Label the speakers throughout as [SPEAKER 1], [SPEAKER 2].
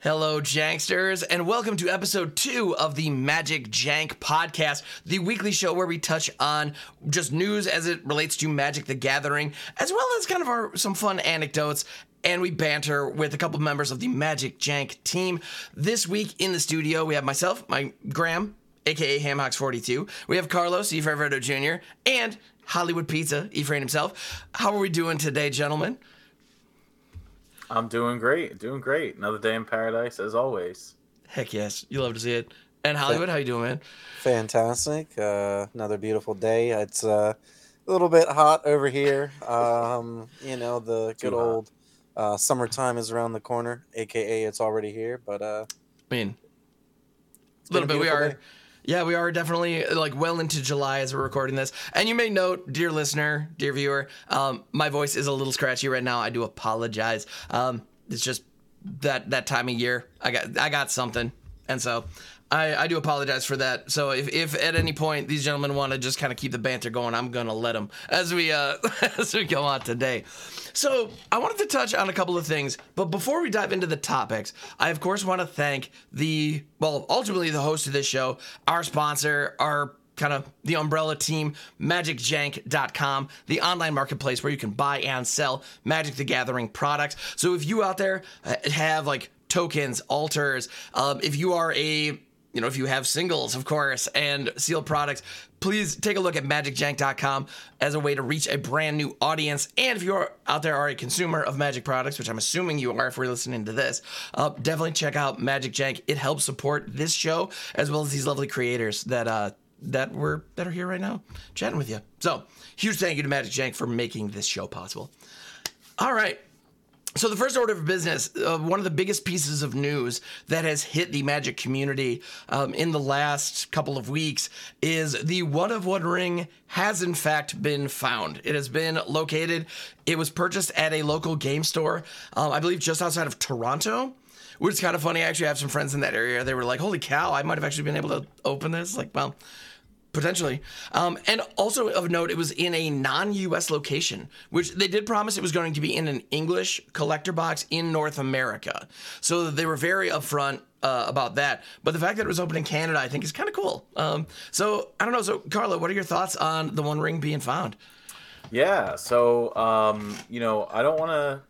[SPEAKER 1] Hello, Janksters, and welcome to episode two of the Magic Jank podcast, the weekly show where we touch on just news as it relates to Magic the Gathering, as well as kind of our some fun anecdotes. And we banter with a couple members of the Magic Jank team. This week in the studio, we have myself, my Graham, aka Hamhocks42. We have Carlos E. Favretto Jr. and Hollywood Pizza, Ephraim himself. How are we doing today, gentlemen?
[SPEAKER 2] I'm doing great, doing great. Another day in paradise, as always.
[SPEAKER 1] Heck yes, you love to see it. And Hollywood, how you doing, man?
[SPEAKER 3] Fantastic. Uh, another beautiful day. It's uh, a little bit hot over here. Um, you know, the good old uh, summertime is around the corner, aka it's already here. But uh,
[SPEAKER 1] I mean, a little bit. We are. Day. Yeah, we are definitely like well into July as we're recording this. And you may note, dear listener, dear viewer, um, my voice is a little scratchy right now. I do apologize. Um, it's just that that time of year. I got I got something, and so I, I do apologize for that. So if, if at any point these gentlemen want to just kind of keep the banter going, I'm gonna let them as we uh as we go on today. So I wanted to touch on a couple of things, but before we dive into the topics, I of course want to thank the well, ultimately the host of this show, our sponsor, our kind of the umbrella team, magicjank.com, the online marketplace where you can buy and sell Magic the Gathering products. So if you out there uh, have like tokens, altars, um, if you are a you know, if you have singles, of course, and sealed products, please take a look at magicjank.com as a way to reach a brand new audience. And if you're out there are a consumer of magic products, which I'm assuming you are if we're listening to this, uh, definitely check out Magic Jank. It helps support this show as well as these lovely creators that uh, that were that are here right now chatting with you. So huge thank you to Magic Jank for making this show possible. All right. So, the first order of business, uh, one of the biggest pieces of news that has hit the Magic community um, in the last couple of weeks is the one of one ring has in fact been found. It has been located. It was purchased at a local game store, um, I believe just outside of Toronto which is kind of funny. I actually have some friends in that area. They were like, "Holy cow! I might have actually been able to open this." Like, well, potentially. Um, and also of note, it was in a non-U.S. location, which they did promise it was going to be in an English collector box in North America. So they were very upfront uh, about that. But the fact that it was open in Canada, I think, is kind of cool. Um, so I don't know. So Carla, what are your thoughts on the One Ring being found?
[SPEAKER 2] Yeah. So um, you know, I don't want to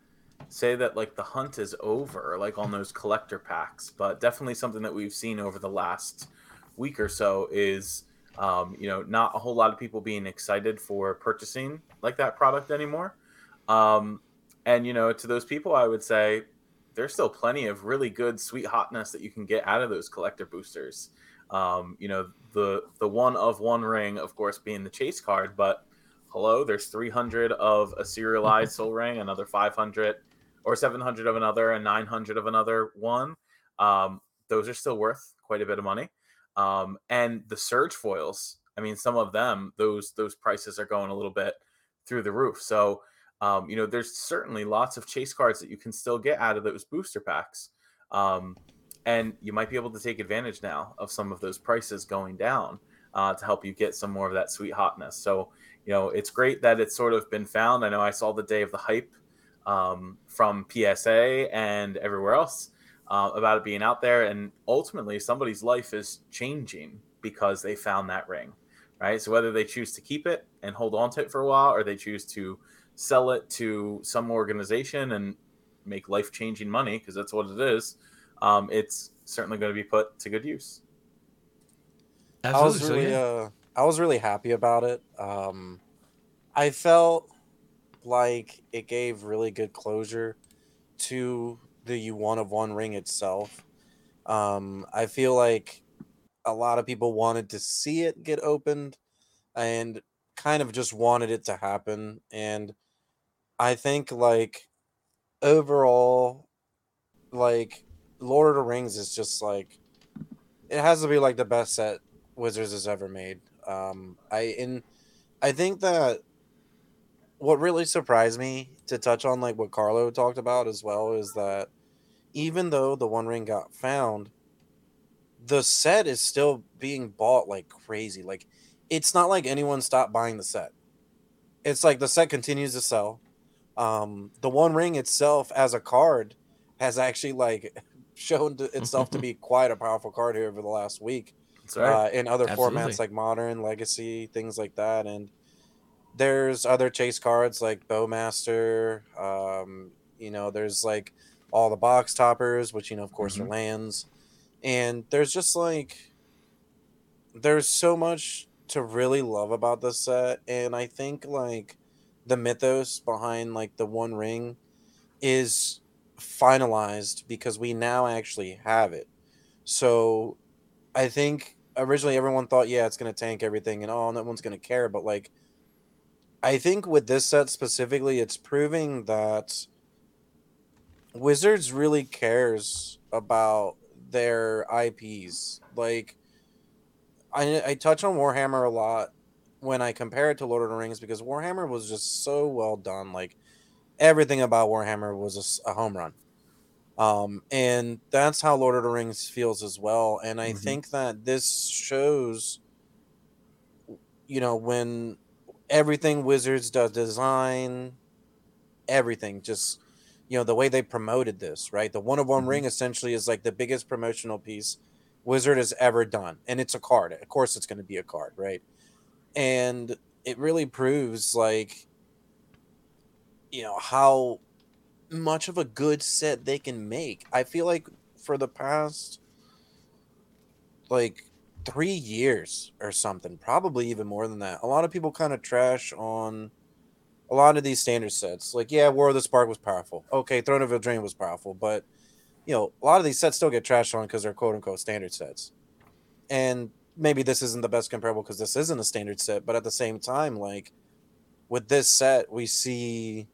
[SPEAKER 2] say that like the hunt is over, like on those collector packs, but definitely something that we've seen over the last week or so is um, you know, not a whole lot of people being excited for purchasing like that product anymore. Um, and you know, to those people, I would say there's still plenty of really good sweet hotness that you can get out of those collector boosters. Um, you know, the the one of one ring, of course, being the chase card, but hello, there's 300 of a serialized Sol Ring, another 500 or 700 of another, and 900 of another one. Um, those are still worth quite a bit of money. Um, and the surge foils, I mean, some of them, those those prices are going a little bit through the roof. So, um, you know, there's certainly lots of chase cards that you can still get out of those booster packs. Um, and you might be able to take advantage now of some of those prices going down uh, to help you get some more of that sweet hotness. So, you know, it's great that it's sort of been found. I know I saw the day of the hype um, from PSA and everywhere else uh, about it being out there, and ultimately somebody's life is changing because they found that ring, right? So whether they choose to keep it and hold on to it for a while, or they choose to sell it to some organization and make life changing money because that's what it is, um, it's certainly going to be put to good use.
[SPEAKER 3] Absolutely. I was really, uh, I was really happy about it. Um, I felt like it gave really good closure to the you want of one ring itself. Um, I feel like a lot of people wanted to see it get opened and kind of just wanted it to happen. And I think like overall, like Lord of the Rings is just like it has to be like the best set Wizards has ever made. Um, I in I think that what really surprised me to touch on like what Carlo talked about as well is that even though the One Ring got found, the set is still being bought like crazy. Like it's not like anyone stopped buying the set. It's like the set continues to sell. Um, the One Ring itself as a card has actually like shown to, itself to be quite a powerful card here over the last week. Right. Uh, in other Absolutely. formats like Modern, Legacy, things like that, and there's other chase cards like Bowmaster. Um, you know, there's like all the box toppers, which you know, of course, mm-hmm. are lands, and there's just like there's so much to really love about this set, and I think like the mythos behind like the One Ring is finalized because we now actually have it. So I think originally everyone thought, yeah, it's gonna tank everything and oh, no one's gonna care, but like I think with this set specifically, it's proving that Wizards really cares about their IPs. Like, I I touch on Warhammer a lot when I compare it to Lord of the Rings because Warhammer was just so well done. Like, everything about Warhammer was a, a home run. Um, and that's how Lord of the Rings feels as well. And I mm-hmm. think that this shows, you know, when everything Wizards does design, everything just you know the way they promoted this right the one of one mm-hmm. ring essentially is like the biggest promotional piece wizard has ever done and it's a card of course it's going to be a card right and it really proves like you know how much of a good set they can make i feel like for the past like three years or something, probably even more than that. A lot of people kind of trash on a lot of these standard sets. Like, yeah, War of the Spark was powerful. Okay, Throne of Eldraine was powerful, but you know, a lot of these sets still get trashed on because they're quote unquote standard sets. And maybe this isn't the best comparable because this isn't a standard set, but at the same time, like with this set, we see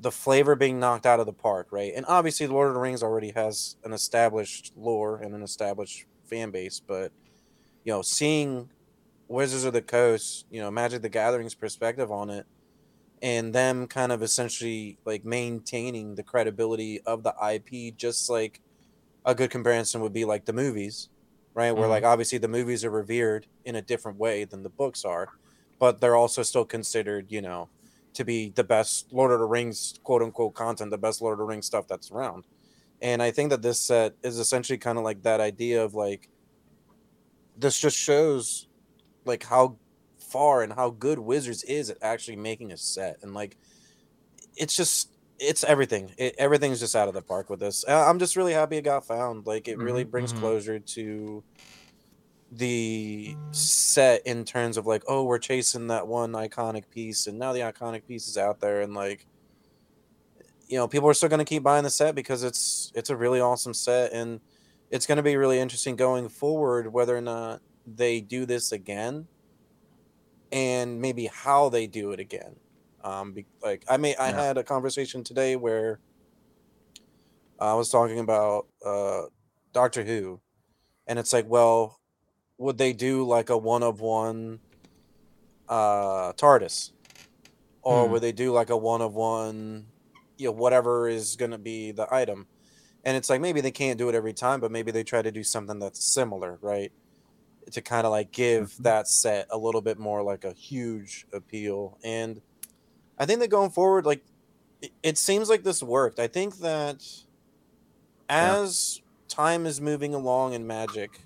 [SPEAKER 3] the flavor being knocked out of the park, right? And obviously, Lord of the Rings already has an established lore and an established fan base, but you know, seeing Wizards of the Coast, you know, Magic the Gathering's perspective on it, and them kind of essentially like maintaining the credibility of the IP, just like a good comparison would be like the movies, right? Mm-hmm. Where like obviously the movies are revered in a different way than the books are, but they're also still considered, you know, to be the best Lord of the Rings quote unquote content, the best Lord of the Rings stuff that's around. And I think that this set is essentially kind of like that idea of like this just shows like how far and how good Wizards is at actually making a set. And like it's just it's everything. It, everything's just out of the park with this. I'm just really happy it got found. Like it really mm-hmm, brings mm-hmm. closure to the set in terms of like, oh, we're chasing that one iconic piece, and now the iconic piece is out there, and like you know people are still going to keep buying the set because it's it's a really awesome set and it's going to be really interesting going forward whether or not they do this again and maybe how they do it again um be, like i may i had a conversation today where i was talking about uh doctor who and it's like well would they do like a one of one uh tardis? Or hmm. would they do like a one of one you know whatever is going to be the item? And it's like maybe they can't do it every time but maybe they try to do something that's similar right to kind of like give mm-hmm. that set a little bit more like a huge appeal and i think that going forward like it, it seems like this worked i think that as yeah. time is moving along in magic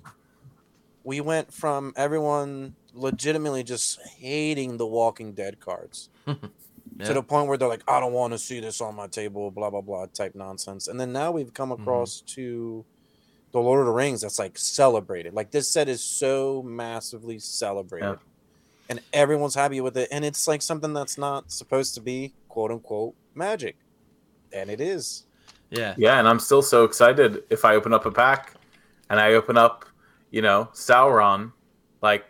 [SPEAKER 3] we went from everyone legitimately just hating the walking dead cards yeah. to the point where they're like, I don't want to see this on my table, blah blah blah type nonsense. And then now we've come mm-hmm. across mm-hmm. to the Lord of the Rings that's like celebrated. Like this set is so massively celebrated. Yeah. And everyone's happy with it. And it's like something that's not supposed to be quote unquote magic. And it is.
[SPEAKER 2] Yeah. Yeah, and I'm still so excited if I open up a pack and I open up, you know, Sauron, like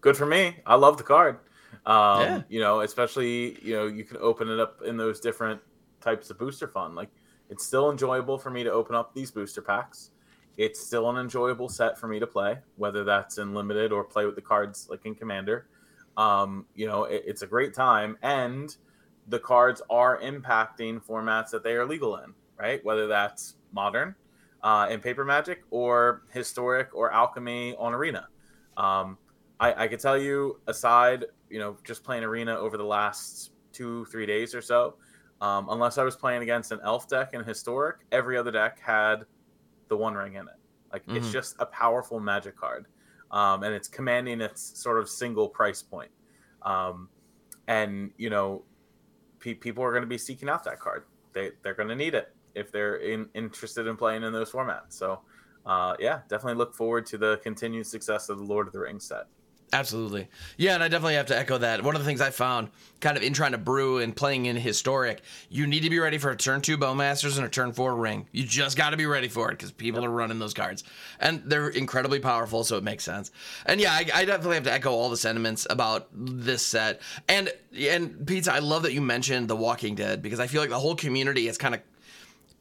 [SPEAKER 2] good for me. I love the card. Um, yeah. You know, especially you know you can open it up in those different types of booster fun. Like it's still enjoyable for me to open up these booster packs. It's still an enjoyable set for me to play, whether that's in limited or play with the cards like in Commander. Um, you know, it, it's a great time, and the cards are impacting formats that they are legal in, right? Whether that's modern uh, in Paper Magic or historic or alchemy on Arena. Um, I, I could tell you, aside you know, just playing arena over the last two, three days or so. Um, unless I was playing against an elf deck in historic, every other deck had the One Ring in it. Like mm-hmm. it's just a powerful Magic card, um, and it's commanding its sort of single price point. Um, and you know, pe- people are going to be seeking out that card. They they're going to need it if they're in, interested in playing in those formats. So, uh, yeah, definitely look forward to the continued success of the Lord of the Rings set.
[SPEAKER 1] Absolutely. Yeah, and I definitely have to echo that. One of the things I found kind of in trying to brew and playing in historic, you need to be ready for a turn two Bowmasters and a turn four ring. You just got to be ready for it because people yep. are running those cards. And they're incredibly powerful, so it makes sense. And yeah, I, I, definitely have to echo all the sentiments about this set. And and Pizza, I love that you mentioned The Walking Dead because I feel like the whole community has kind of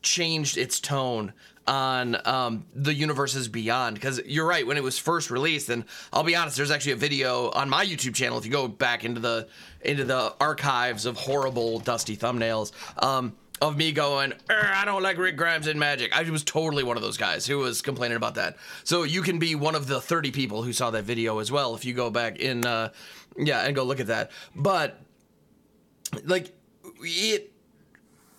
[SPEAKER 1] changed its tone on um, the universes beyond. Because you're right when it was first released and i'll be honest there's actually a video on my youtube channel if you go back into the into the archives of horrible dusty thumbnails um, of me going i don't like rick grimes in magic. I was totally one of those guys who was complaining about that. So you can be one of the 30 people who saw that video as well if you go back in uh, yeah and go look at that. But like it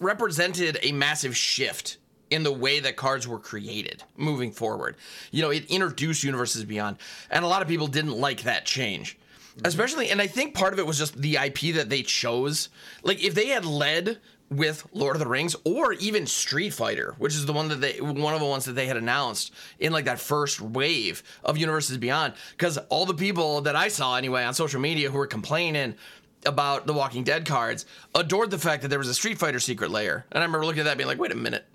[SPEAKER 1] represented a massive shift in the way that cards were created moving forward. You know, it introduced universes beyond, and a lot of people didn't like that change. Especially, and I think part of it was just the IP that they chose. Like, if they had led with Lord of the Rings or even Street Fighter, which is the one that they one of the ones that they had announced in like that first wave of Universes Beyond because all the people that I saw anyway on social media who were complaining about the Walking Dead cards adored the fact that there was a Street Fighter Secret Lair. And I remember looking at that being like, "Wait a minute.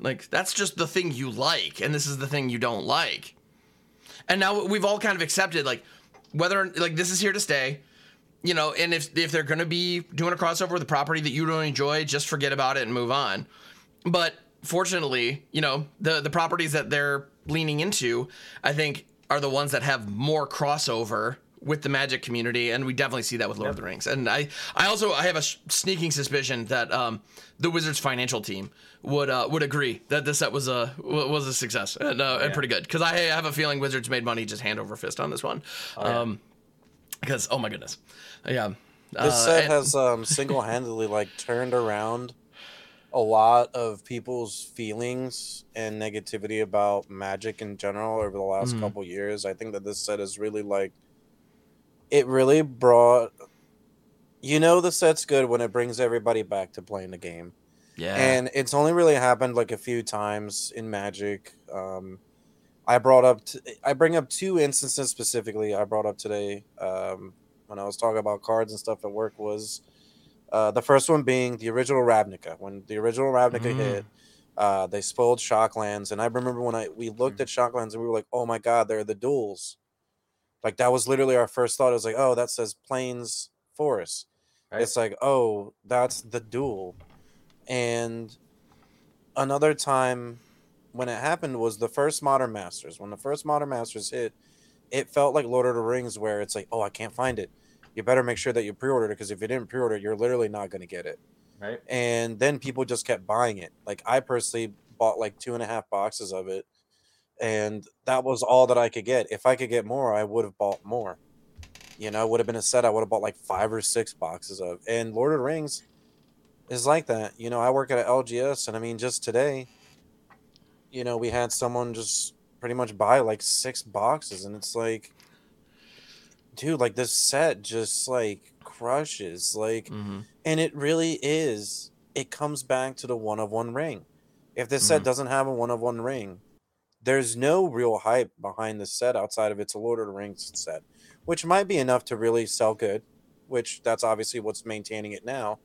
[SPEAKER 1] Like that's just the thing you like, and this is the thing you don't like. And now we've all kind of accepted like whether like this is here to stay, you know. And if if they're to be doing a crossover with a property that you don't enjoy, just forget about it and move on. But fortunately, you know the the properties that they're leaning into, I think, are the ones that have more crossover with the magic community and we definitely see that with lord yep. of the rings and i i also i have a sh- sneaking suspicion that um the wizards financial team would uh would agree that this set was a was a success and, uh, oh, yeah. and pretty good because i have a feeling wizards made money just hand over fist on this one oh, yeah. um because oh my goodness yeah
[SPEAKER 3] this uh, set and, has um single-handedly like turned around a lot of people's feelings and negativity about magic in general over the last mm-hmm. couple years i think that this set is really like it really brought you know the set's good when it brings everybody back to playing the game. Yeah. And it's only really happened like a few times in Magic. Um, I brought up t- I bring up two instances specifically I brought up today um, when I was talking about cards and stuff at work was uh, the first one being the original Ravnica. When the original Ravnica mm. hit, uh, they spoiled Shocklands, and I remember when I we looked mm. at Shocklands and we were like, "Oh my God, they're the duals." Like that was literally our first thought. It was like, oh, that says plains forest. Right. It's like, oh, that's the dual. And another time when it happened was the first Modern Masters. When the first Modern Masters hit, it felt like Lord of the Rings, where it's like, oh, I can't find it. You better make sure that you pre-ordered it because if you didn't pre-order it, you're literally not going to get it.
[SPEAKER 2] Right.
[SPEAKER 3] And then people just kept buying it. Like I personally bought like two and a half boxes of it and that was all that I could get. If I could get more, I would have bought more. You know, would have been a set I would have bought like five or six boxes of. And Lord of the Rings is like that. You know, I work at LGS, and I mean, just today, you know, we had someone just pretty much buy like six boxes, and it's like, dude, like this set just like crushes, like, mm-hmm. and it really is. It comes back to the one of one ring. If this mm-hmm. set doesn't have a one of one ring, there's no real hype behind the set outside of it's a Lord of the Rings set, which might be enough to really sell good, which that's obviously what's maintaining it now.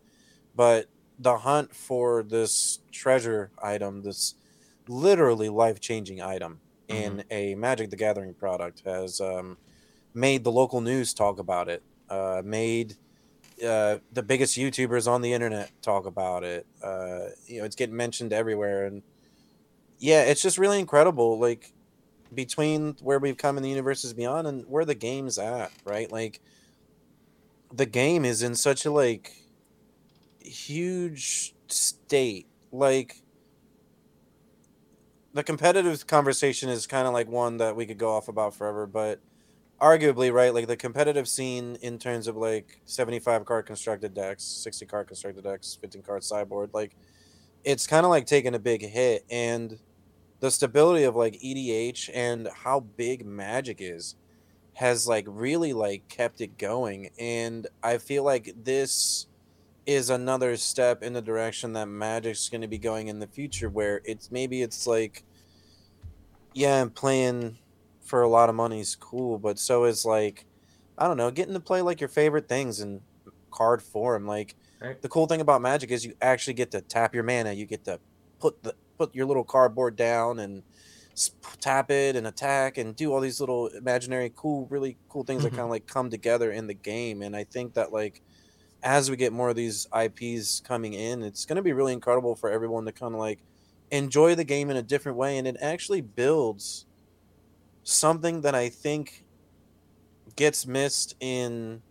[SPEAKER 3] But the hunt for this treasure item, this literally life changing item mm-hmm. in a Magic the Gathering product, has um, made the local news talk about it, uh, made uh, the biggest YouTubers on the internet talk about it. Uh, you know, it's getting mentioned everywhere. And yeah, it's just really incredible. Like between where we've come in the universes beyond and where the game's at, right? Like the game is in such a like huge state. Like the competitive conversation is kind of like one that we could go off about forever, but arguably, right, like the competitive scene in terms of like 75 card constructed decks, 60 card constructed decks, 15 card sideboard, like it's kind of like taking a big hit and the stability of like EDH and how big Magic is has like really like kept it going and I feel like this is another step in the direction that Magic's going to be going in the future where it's maybe it's like yeah, I'm playing for a lot of money is cool, but so is like I don't know, getting to play like your favorite things in card form. Like right. the cool thing about Magic is you actually get to tap your mana. You get to put the put your little cardboard down and tap it and attack and do all these little imaginary cool really cool things mm-hmm. that kind of like come together in the game and i think that like as we get more of these ips coming in it's going to be really incredible for everyone to kind of like enjoy the game in a different way and it actually builds something that i think gets missed in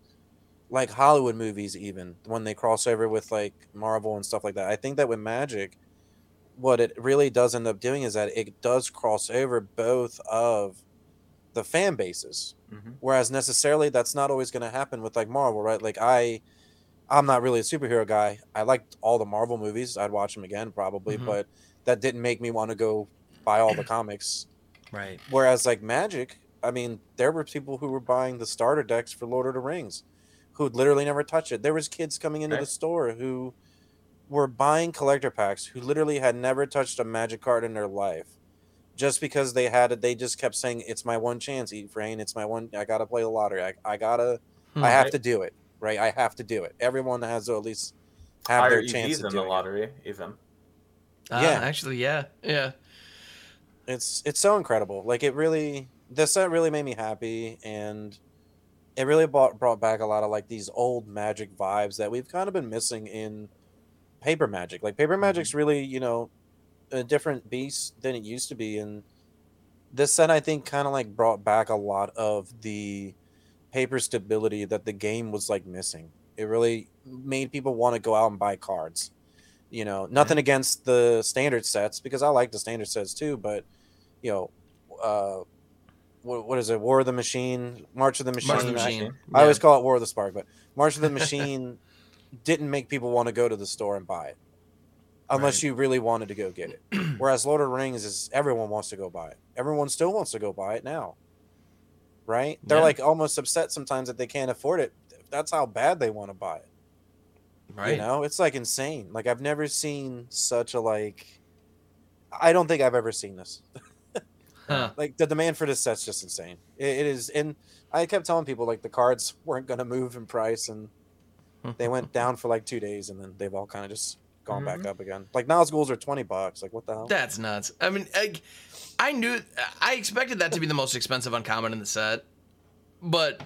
[SPEAKER 3] like hollywood movies even when they cross over with like marvel and stuff like that i think that with magic what it really does end up doing is that it does cross over both of the fan bases. Mm-hmm. Whereas necessarily that's not always going to happen with like Marvel, right? Like I I'm not really a superhero guy. I liked all the Marvel movies. I'd watch them again probably, mm-hmm. but that didn't make me want to go buy all the comics.
[SPEAKER 1] Right.
[SPEAKER 3] Whereas like Magic, I mean, there were people who were buying the starter decks for Lord of the Rings who'd literally never touch it. There was kids coming into right. the store who were buying collector packs who literally had never touched a magic card in their life just because they had it they just kept saying it's my one chance eat rain it's my one i gotta play the lottery. I, I gotta hmm, i have to do it right? I have to do it. Everyone has to at least have Higher their chance
[SPEAKER 2] in the lottery even.
[SPEAKER 1] Uh, yeah. actually yeah yeah.
[SPEAKER 3] It's it's so incredible. Like it really this set really made me happy and it really brought brought back a lot of like these old magic vibes that we've kind of been missing in paper magic. Like paper mm-hmm. magic's really, you know, a different beast than it used to be. And this set I think kind of like brought back a lot of the paper stability that the game was like missing. It really made people want to go out and buy cards. You know, nothing against the standard sets because I like the standard sets too, but you know, uh, what, what is it? War of the Machine, March of the Machine. Of the Machine. I, I always call it War of the Spark, but March of the Machine didn't make people want to go to the store and buy it unless right. you really wanted to go get it. Whereas Lord of the Rings is everyone wants to go buy it. Everyone still wants to go buy it now. Right? They're yeah. like almost upset sometimes that they can't afford it. That's how bad they want to buy it. Right. You know, it's like insane. Like I've never seen such a like I don't think I've ever seen this. huh. Like the demand for this set's just insane. it, it is and I kept telling people like the cards weren't going to move in price and they went down for like two days and then they've all kind of just gone mm-hmm. back up again. Like Nazguls are twenty bucks. Like what the hell?
[SPEAKER 1] That's nuts. I mean, I, I knew I expected that to be the most expensive uncommon in the set, but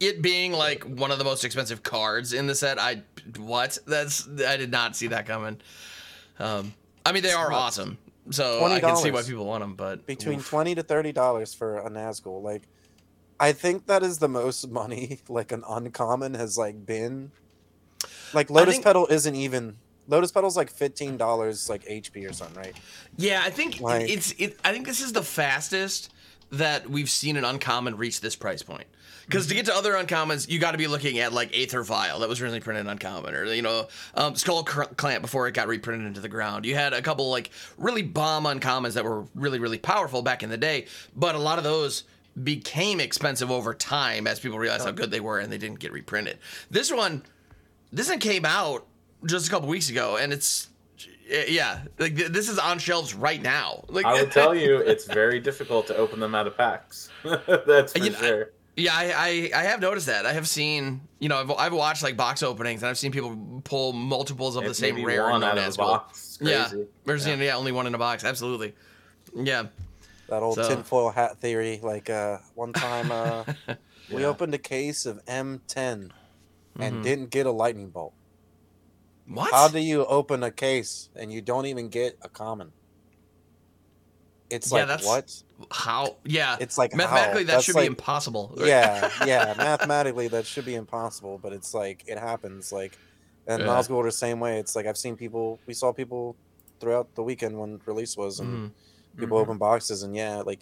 [SPEAKER 1] it being like one of the most expensive cards in the set, I what? That's I did not see that coming. Um, I mean, they are awesome, so $20. I can see why people want them. But
[SPEAKER 3] between oof. twenty to thirty dollars for a Nazgul, like I think that is the most money like an uncommon has like been like Lotus think, Petal isn't even Lotus Petal's like fifteen dollars like HP or something, right?
[SPEAKER 1] Yeah, I think like, it's it. I think this is the fastest that we've seen an uncommon reach this price point. Because to get to other uncommons, you got to be looking at like Aether Vial that was originally printed uncommon, or you know, um, Skullclamp before it got reprinted into the ground. You had a couple like really bomb uncommons that were really really powerful back in the day, but a lot of those became expensive over time as people realized how good they were and they didn't get reprinted. This one this one came out just a couple weeks ago, and it's yeah, like this is on shelves right now. Like
[SPEAKER 2] I would tell you, it's very difficult to open them out of packs. That's for you know, sure. I,
[SPEAKER 1] yeah, I, I, I have noticed that. I have seen you know I've, I've watched like box openings and I've seen people pull multiples of the same rare known as well. Yeah, we're seeing yeah only one in a box. Absolutely. Yeah.
[SPEAKER 3] That old so. tinfoil hat theory. Like uh, one time uh, yeah. we opened a case of M10 and mm-hmm. didn't get a lightning bolt.
[SPEAKER 1] What?
[SPEAKER 3] How do you open a case and you don't even get a common? It's yeah, like that's, what?
[SPEAKER 1] How? Yeah,
[SPEAKER 3] it's like
[SPEAKER 1] mathematically
[SPEAKER 3] how?
[SPEAKER 1] that that's should like, be impossible.
[SPEAKER 3] Right? Yeah, yeah, mathematically that should be impossible, but it's like it happens. Like, and yeah. Nazgul the same way. It's like I've seen people. We saw people throughout the weekend when release was, and mm-hmm. people mm-hmm. open boxes, and yeah, like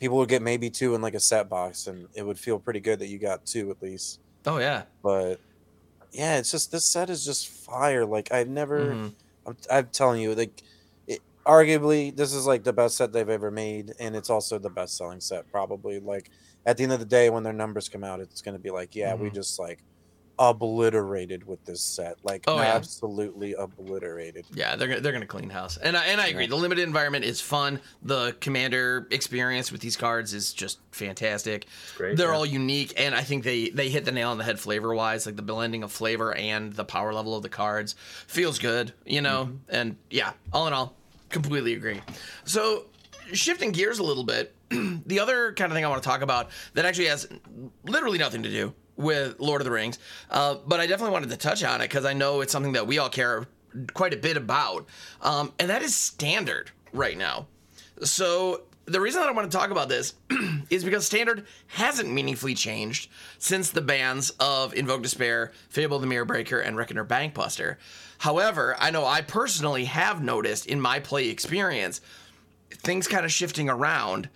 [SPEAKER 3] people would get maybe two in like a set box, and it would feel pretty good that you got two at least.
[SPEAKER 1] Oh yeah.
[SPEAKER 3] But yeah, it's just this set is just fire. Like I've never. Mm-hmm. I'm, I'm telling you, like it, arguably this is like the best set they've ever made, and it's also the best selling set probably. Like at the end of the day, when their numbers come out, it's going to be like, yeah, mm-hmm. we just like obliterated with this set, like oh, absolutely yeah. obliterated.
[SPEAKER 1] Yeah, they're they're gonna clean house, and I, and I agree. Yeah. The limited environment is fun. The commander experience with these cards is just fantastic. Great, they're yeah. all unique, and I think they they hit the nail on the head flavor wise. Like the blending of flavor and the power level of the cards feels good, you know. Mm-hmm. And yeah, all in all, completely agree. So shifting gears a little bit, the other kind of thing I want to talk about that actually has literally nothing to do with Lord of the Rings, uh, but I definitely wanted to touch on it because I know it's something that we all care quite a bit about, um, and that is standard right now. So the reason that I want to talk about this is because standard hasn't meaningfully changed since the bans of Invoke Despair, Fable the Mirror Breaker, and Reckoner Bankbuster. However, I know I personally have noticed in my play experience things kind of shifting around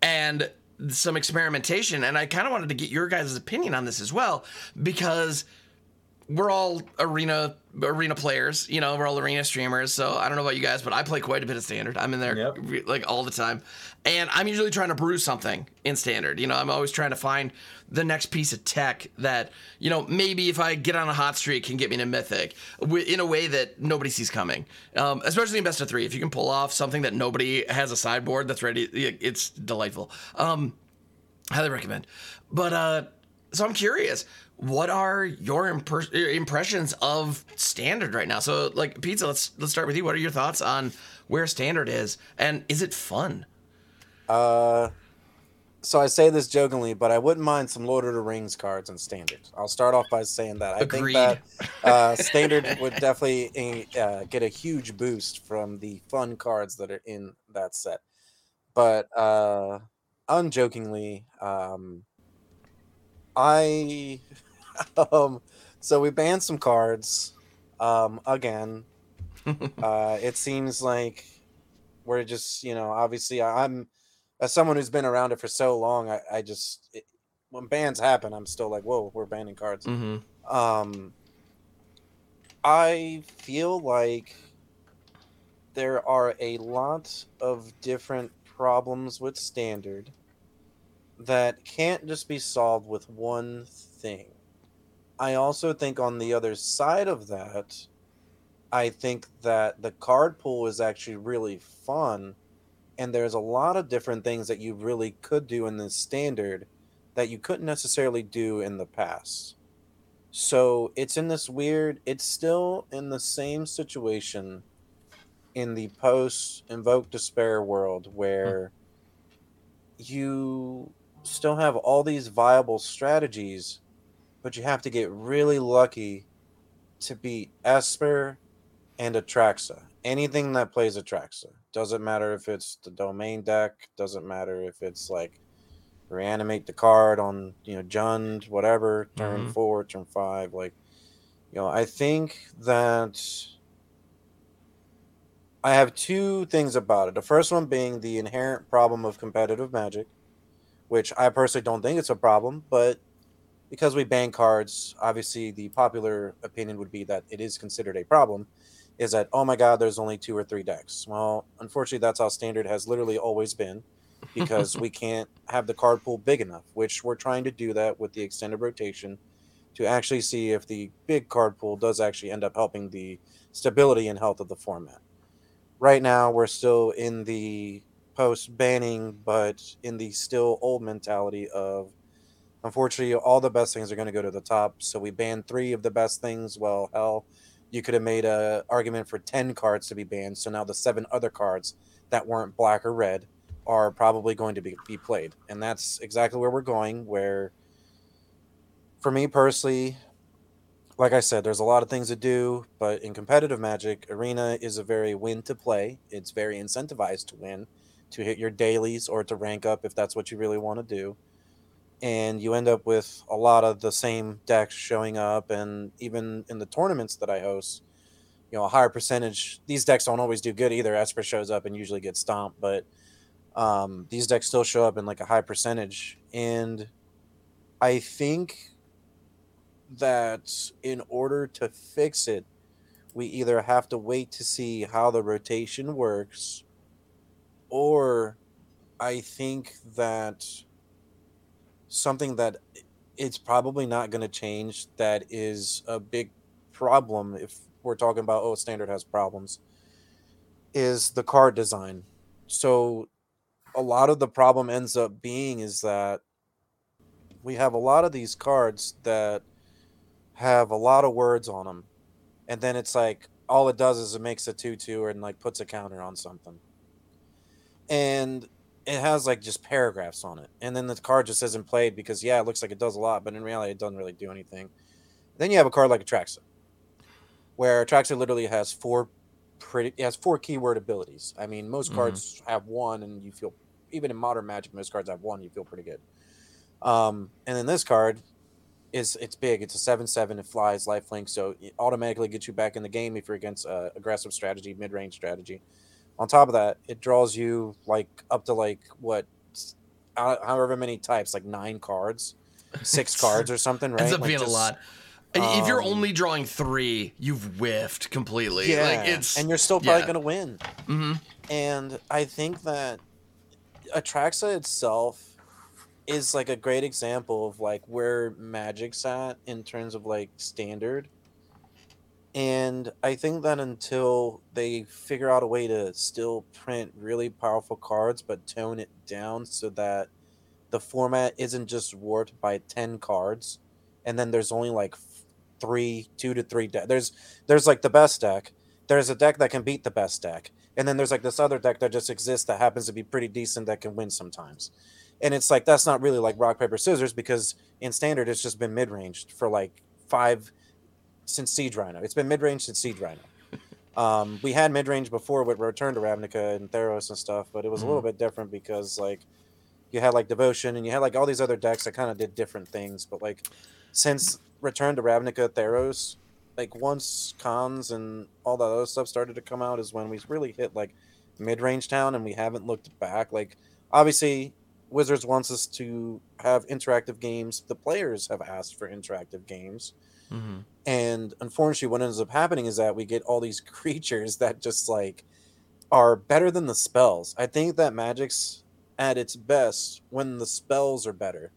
[SPEAKER 1] and some experimentation. And I kind of wanted to get your guys' opinion on this as well because we're all arena arena players, you know, we're all arena streamers. So I don't know about you guys, but I play quite a bit of standard. I'm in there yep. like all the time. And I'm usually trying to brew something in standard. You know, I'm always trying to find the next piece of tech that, you know, maybe if I get on a hot streak can get me to mythic in a way that nobody sees coming. Um, especially in best of three. If you can pull off something that nobody has a sideboard that's ready, it's delightful. Um, highly recommend. But, uh, so I'm curious what are your imp- impressions of standard right now? So, like pizza, let's let's start with you. What are your thoughts on where standard is, and is it fun?
[SPEAKER 3] Uh, so I say this jokingly, but I wouldn't mind some Lord of the Rings cards in standard. I'll start off by saying that I Agreed. think that uh, standard would definitely uh, get a huge boost from the fun cards that are in that set. But uh, unjokingly, um, I um, so we banned some cards. Um, again, uh, it seems like we're just, you know, obviously I'm as someone who's been around it for so long. I, I just it, when bans happen, I'm still like, whoa, we're banning cards. Mm-hmm. Um, I feel like there are a lot of different problems with standard that can't just be solved with one thing. I also think on the other side of that, I think that the card pool is actually really fun. And there's a lot of different things that you really could do in this standard that you couldn't necessarily do in the past. So it's in this weird, it's still in the same situation in the post invoke despair world where hmm. you still have all these viable strategies but you have to get really lucky to beat Esper and Atraxa. Anything that plays Atraxa. Doesn't matter if it's the domain deck, doesn't matter if it's like reanimate the card on, you know, Jund, whatever, turn mm-hmm. four, turn five. Like, you know, I think that I have two things about it. The first one being the inherent problem of competitive magic, which I personally don't think it's a problem, but because we ban cards, obviously the popular opinion would be that it is considered a problem. Is that oh my god, there's only two or three decks? Well, unfortunately, that's how standard has literally always been, because we can't have the card pool big enough. Which we're trying to do that with the extended rotation, to actually see if the big card pool does actually end up helping the stability and health of the format. Right now, we're still in the post banning, but in the still old mentality of Unfortunately, all the best things are going to go to the top. So we banned three of the best things. Well, hell, you could have made a argument for 10 cards to be banned. So now the seven other cards that weren't black or red are probably going to be, be played. And that's exactly where we're going. Where, for me personally, like I said, there's a lot of things to do, but in competitive magic, arena is a very win to play. It's very incentivized to win, to hit your dailies or to rank up if that's what you really want to do and you end up with a lot of the same decks showing up and even in the tournaments that i host you know a higher percentage these decks don't always do good either. Esper shows up and usually gets stomped but um, these decks still show up in like a high percentage. And i think that in order to fix it we either have to wait to see how the rotation works, or I think that something that it's probably not going to change that is a big problem if we're talking about oh standard has problems is the card design. So a lot of the problem ends up being is that we have a lot of these cards that have a lot of words on them and then it's like all it does is it makes a 2-2 and like puts a counter on something. And it has like just paragraphs on it and then the card just isn't played because yeah it looks like it does a lot but in reality it doesn't really do anything. Then you have a card like Atraxa where Atraxa literally has four pretty it has four keyword abilities. I mean most mm-hmm. cards have one and you feel even in modern magic most cards have one you feel pretty good. Um and then this card is it's big. It's a 7-7 it flies lifelink so it automatically gets you back in the game if you're against uh, aggressive strategy mid-range strategy on top of that, it draws you like up to like what, however many types, like nine cards, six cards or something, right? Ends
[SPEAKER 1] up
[SPEAKER 3] like
[SPEAKER 1] being just, a lot. Um, if you're um, only drawing three, you've whiffed completely. Yeah, like it's
[SPEAKER 3] and you're still probably yeah. gonna win. Mm-hmm. And I think that Atraxa itself is like a great example of like where Magic's at in terms of like standard and I think that until they figure out a way to still print really powerful cards, but tone it down so that the format isn't just warped by 10 cards, and then there's only like three, two to three decks. There's, there's like the best deck. There's a deck that can beat the best deck. And then there's like this other deck that just exists that happens to be pretty decent that can win sometimes. And it's like, that's not really like rock, paper, scissors because in standard, it's just been mid ranged for like five since Siege Rhino. It's been mid range since Siege Rhino. Um, we had mid range before with Return to Ravnica and Theros and stuff, but it was mm-hmm. a little mm-hmm. bit different because like you had like Devotion and you had like all these other decks that kind of did different things. But like since Return to Ravnica, Theros, like once Khans and all that other stuff started to come out is when we really hit like mid range town and we haven't looked back. Like obviously Wizards wants us to have interactive games. The players have asked for interactive games. Mm-hmm. And unfortunately, what ends up happening is that we get all these creatures that just like are better than the spells. I think that magic's at its best when the spells are better.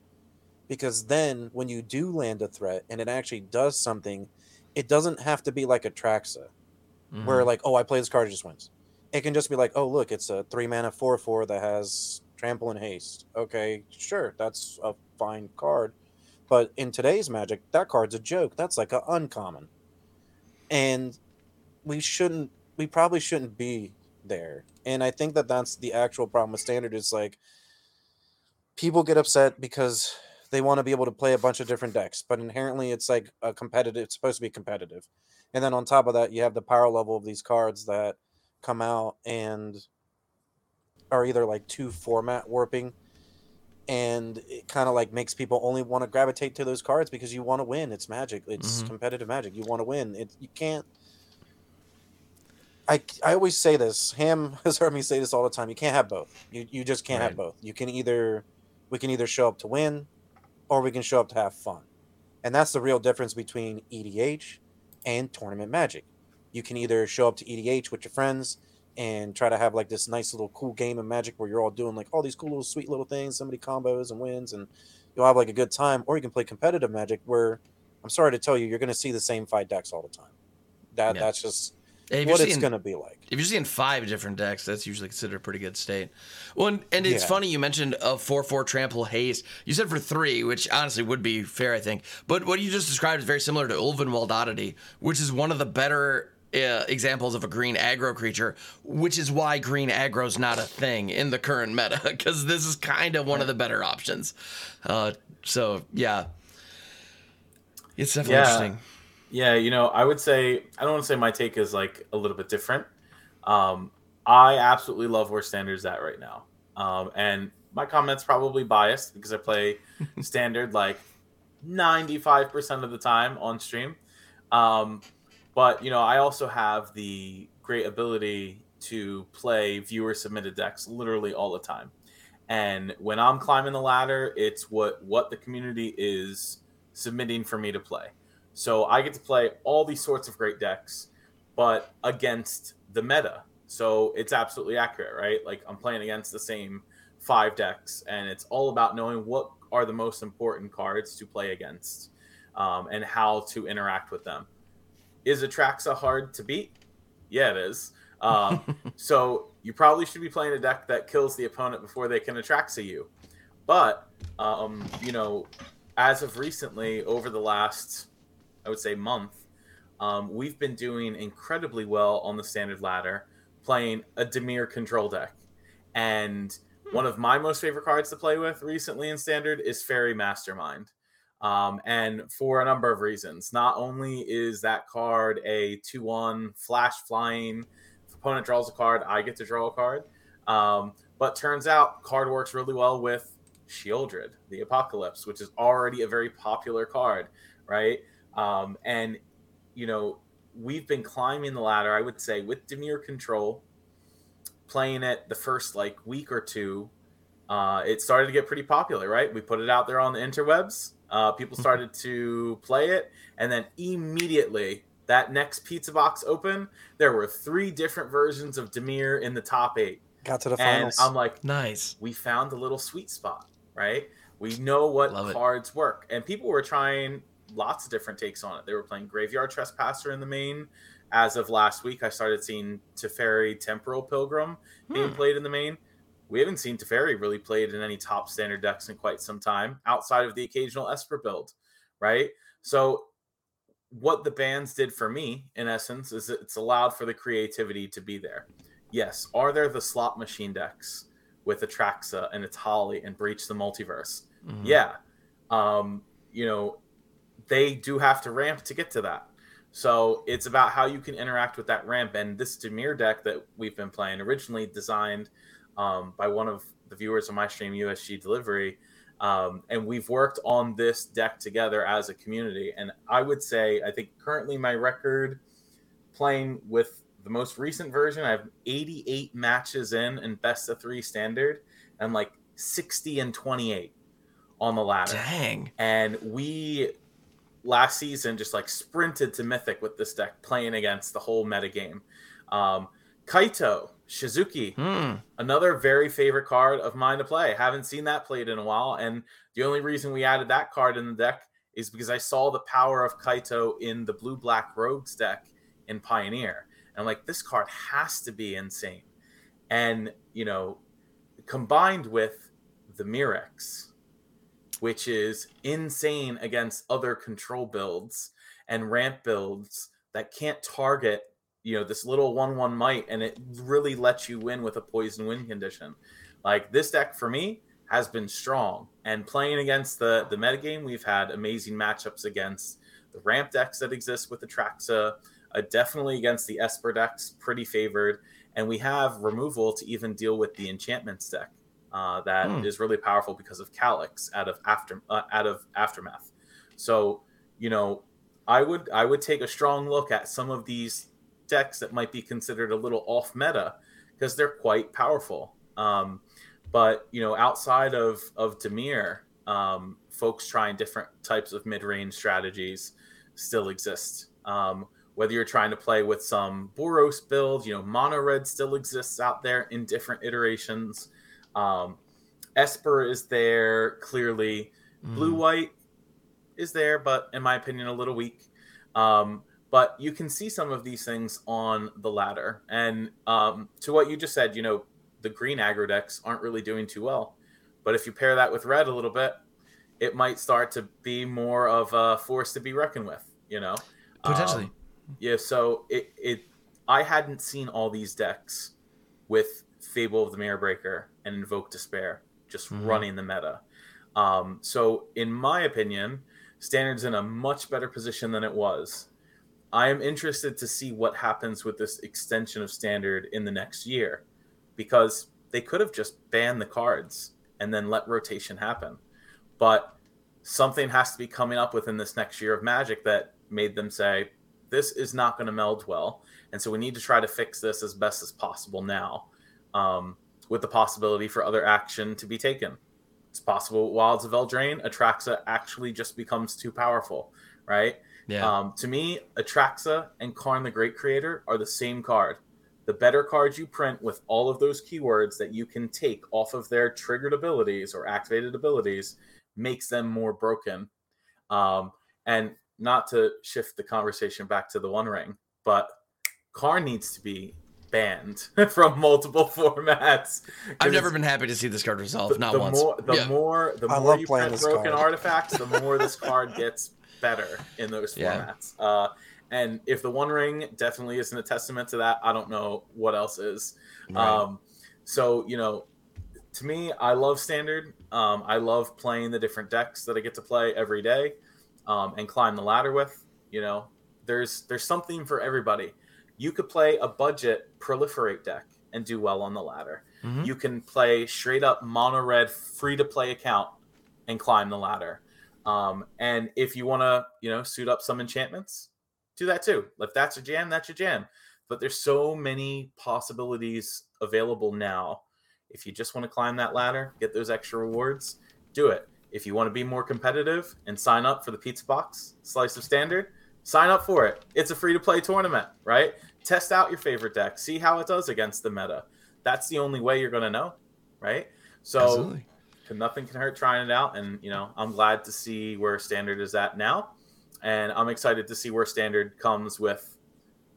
[SPEAKER 3] Because then when you do land a threat and it actually does something, it doesn't have to be like Atraxa, mm-hmm. where like, oh, I play this card, it just wins. It can just be like, oh, look, it's a three mana four four that has trample and haste. Okay, sure, that's a fine card. But in today's Magic, that card's a joke. That's like an uncommon. And we shouldn't, we probably shouldn't be there. And I think that that's the actual problem with Standard is like people get upset because they want to be able to play a bunch of different decks, but inherently it's like a competitive, it's supposed to be competitive. And then on top of that, you have the power level of these cards that come out and are either like two format warping and it kind of like makes people only want to gravitate to those cards because you want to win. It's magic. It's mm-hmm. competitive magic. You want to win. It you can't. I, I always say this. Ham has heard me say this all the time. You can't have both. You you just can't right. have both. You can either we can either show up to win, or we can show up to have fun, and that's the real difference between EDH and tournament magic. You can either show up to EDH with your friends and try to have like this nice little cool game of magic where you're all doing like all these cool little sweet little things, somebody combos and wins, and you'll have like a good time. Or you can play competitive magic where I'm sorry to tell you, you're going to see the same five decks all the time. That yeah. that's just what it's going to be like.
[SPEAKER 1] If you're seeing five different decks, that's usually considered a pretty good state. Well, and, and it's yeah. funny you mentioned a four-four trample haste. You said for three, which honestly would be fair, I think. But what you just described is very similar to Ulvenwald Oddity, which is one of the better uh, examples of a green aggro creature, which is why green aggro is not a thing in the current meta because this is kind of one of the better options. Uh, so yeah, it's definitely yeah. interesting.
[SPEAKER 2] Yeah, you know, I would say I don't want to say my take is like a little bit different. Um, I absolutely love where standards at right now, um, and my comments probably biased because I play standard like ninety five percent of the time on stream. Um, but you know, I also have the great ability to play viewer submitted decks literally all the time. And when I'm climbing the ladder, it's what what the community is submitting for me to play. So I get to play all these sorts of great decks. but against the meta. So it's absolutely accurate, right? Like I'm playing against the same five decks, and it's all about knowing what are the most important cards to play against um, and how to interact with them. Is Atraxa hard to beat? Yeah, it is. Um, so you probably should be playing a deck that kills the opponent before they can Atraxa you. But um, you know, as of recently, over the last, I would say, month, um, we've been doing incredibly well on the standard ladder, playing a Dimir control deck. And hmm. one of my most favorite cards to play with recently in standard is Faerie Mastermind. Um, and for a number of reasons. Not only is that card a 2 1 flash flying, if opponent draws a card, I get to draw a card. Um, but turns out card works really well with Sheoldred, the Apocalypse, which is already a very popular card, right? Um, and you know, we've been climbing the ladder, I would say, with Dimir Control, playing it the first like week or two. Uh, it started to get pretty popular, right? We put it out there on the interwebs. Uh, people mm-hmm. started to play it, and then immediately that next pizza box open, there were three different versions of Dimir in the top eight.
[SPEAKER 3] Got to the finals.
[SPEAKER 2] And I'm like,
[SPEAKER 1] nice.
[SPEAKER 2] We found the little sweet spot, right? We know what Love cards it. work, and people were trying lots of different takes on it. They were playing Graveyard Trespasser in the main. As of last week, I started seeing Teferi Temporal Pilgrim being hmm. played in the main. We haven't seen Teferi really played in any top standard decks in quite some time, outside of the occasional Esper build, right? So, what the bans did for me, in essence, is it's allowed for the creativity to be there. Yes, are there the slot machine decks with Atraxa and Etali and Breach the Multiverse? Mm-hmm. Yeah. Um, you know, they do have to ramp to get to that. So it's about how you can interact with that ramp. And this Dimir deck that we've been playing, originally designed um, by one of the viewers on my stream, USG Delivery, um, and we've worked on this deck together as a community. And I would say, I think currently my record playing with the most recent version, I have 88 matches in and best of three standard, and like 60 and 28 on the ladder.
[SPEAKER 1] Dang.
[SPEAKER 2] And we last season just like sprinted to Mythic with this deck, playing against the whole meta game. Um, Kaito, Shizuki, hmm. another very favorite card of mine to play. Haven't seen that played in a while. And the only reason we added that card in the deck is because I saw the power of Kaito in the blue black rogues deck in Pioneer. And I'm like, this card has to be insane. And, you know, combined with the Mirrex, which is insane against other control builds and ramp builds that can't target you know this little one one might and it really lets you win with a poison win condition like this deck for me has been strong and playing against the the metagame we've had amazing matchups against the ramp decks that exist with the Traxa, uh, definitely against the Esper decks pretty favored and we have removal to even deal with the enchantments deck uh, that hmm. is really powerful because of Calix out of after uh, out of aftermath. So you know, I would I would take a strong look at some of these decks that might be considered a little off meta because they're quite powerful. Um, but you know, outside of of Dimir, um, folks trying different types of mid range strategies still exist. Um, whether you're trying to play with some Boros build, you know, Mono Red still exists out there in different iterations. Um, Esper is there clearly. Mm. Blue White is there, but in my opinion, a little weak. Um, but you can see some of these things on the ladder. And um, to what you just said, you know, the green aggro decks aren't really doing too well. But if you pair that with red a little bit, it might start to be more of a force to be reckoned with, you know?
[SPEAKER 1] Potentially. Um,
[SPEAKER 2] yeah, so it, it I hadn't seen all these decks with Fable of the Mirror Breaker and Invoke Despair, just mm-hmm. running the meta. Um, so, in my opinion, Standard's in a much better position than it was. I am interested to see what happens with this extension of Standard in the next year because they could have just banned the cards and then let rotation happen. But something has to be coming up within this next year of Magic that made them say, this is not going to meld well. And so we need to try to fix this as best as possible now um, with the possibility for other action to be taken. It's possible Wilds of Eldraine, Atraxa actually just becomes too powerful, right? Yeah. Um, to me, Atraxa and Karn the Great Creator are the same card. The better cards you print with all of those keywords that you can take off of their triggered abilities or activated abilities makes them more broken. Um, and not to shift the conversation back to the One Ring, but Karn needs to be banned from multiple formats.
[SPEAKER 1] I've never been happy to see this card resolve. The, not
[SPEAKER 2] the
[SPEAKER 1] once.
[SPEAKER 2] More, the yeah. more, the I more you print broken card. artifacts, the more this card gets better in those formats. Uh, and if the One Ring definitely isn't a testament to that, I don't know what else is. Right. Um, so you know, to me, I love Standard. Um, I love playing the different decks that I get to play every day um, and climb the ladder with. You know, there's there's something for everybody you could play a budget proliferate deck and do well on the ladder. Mm-hmm. You can play straight up mono red free to play account and climb the ladder. Um, and if you want to, you know, suit up some enchantments, do that too. If that's a jam, that's your jam. But there's so many possibilities available now. If you just want to climb that ladder, get those extra rewards, do it. If you want to be more competitive and sign up for the pizza box slice of standard, sign up for it. It's a free to play tournament, right? Test out your favorite deck, see how it does against the meta. That's the only way you're going to know, right? So Absolutely. Nothing can hurt trying it out. And, you know, I'm glad to see where standard is at now. And I'm excited to see where standard comes with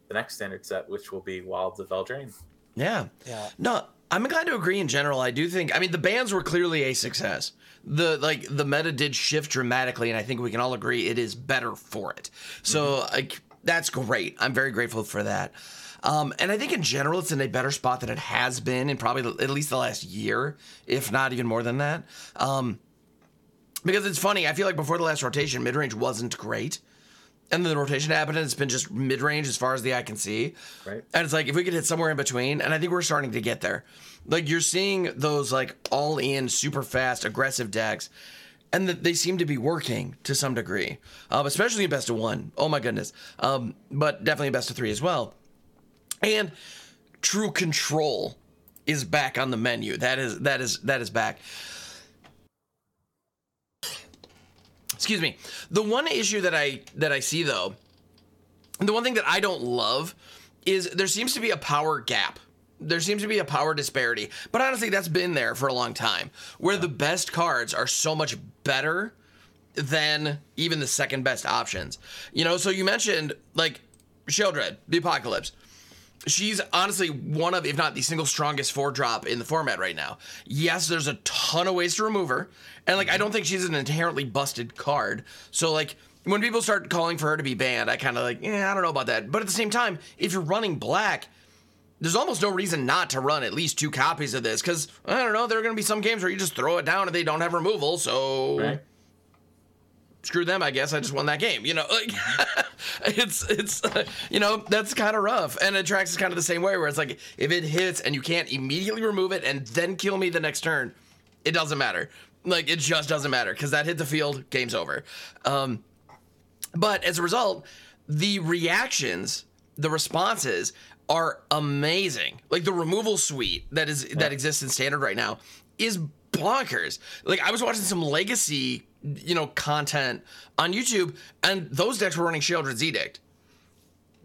[SPEAKER 2] the next standard set, which will be Wilds of Eldraine.
[SPEAKER 1] Yeah. Yeah. No, I'm inclined to agree in general. I do think I mean the bans were clearly a success. The like the meta did shift dramatically, and I think we can all agree it is better for it. So mm-hmm. like that's great. I'm very grateful for that. Um, and I think in general it's in a better spot than it has been in probably at least the last year, if not even more than that. Um, because it's funny, I feel like before the last rotation, mid range wasn't great. And then the rotation happened and it's been just mid-range as far as the eye can see.
[SPEAKER 2] Right.
[SPEAKER 1] And it's like if we could hit somewhere in between and i think we're starting to get there. Like you're seeing those like all in super fast aggressive decks and that they seem to be working to some degree. Um, especially in best of one. Oh my goodness. Um, but definitely best of three as well and true control is back on the menu that is that is that is back Excuse me. The one issue that I that I see though, the one thing that I don't love is there seems to be a power gap. There seems to be a power disparity. But honestly, that's been there for a long time. Where the best cards are so much better than even the second best options. You know, so you mentioned like Sheoldred, the Apocalypse she's honestly one of, if not the single strongest four drop in the format right now. Yes, there's a ton of ways to remove her, and like I mm-hmm. don't think she's an inherently busted card. So like when people start calling for her to be banned, I kind of like, yeah, I don't know about that. But at the same time, if you're running black, there's almost no reason not to run at least two copies of this because I don't know. There are going to be some games where you just throw it down and they don't have removal, so. Right screw them i guess i just won that game you know like it's it's uh, you know that's kind of rough and Atraxa is kind of the same way where it's like if it hits and you can't immediately remove it and then kill me the next turn it doesn't matter. Like it just doesn't matter because that hit the field game's over. Um, but as a result the reactions the responses are amazing. Like the removal suite that is yeah. that exists in standard right now is bonkers. Like i was watching some legacy you know, content on YouTube, and those decks were running Sheoldred's Edict.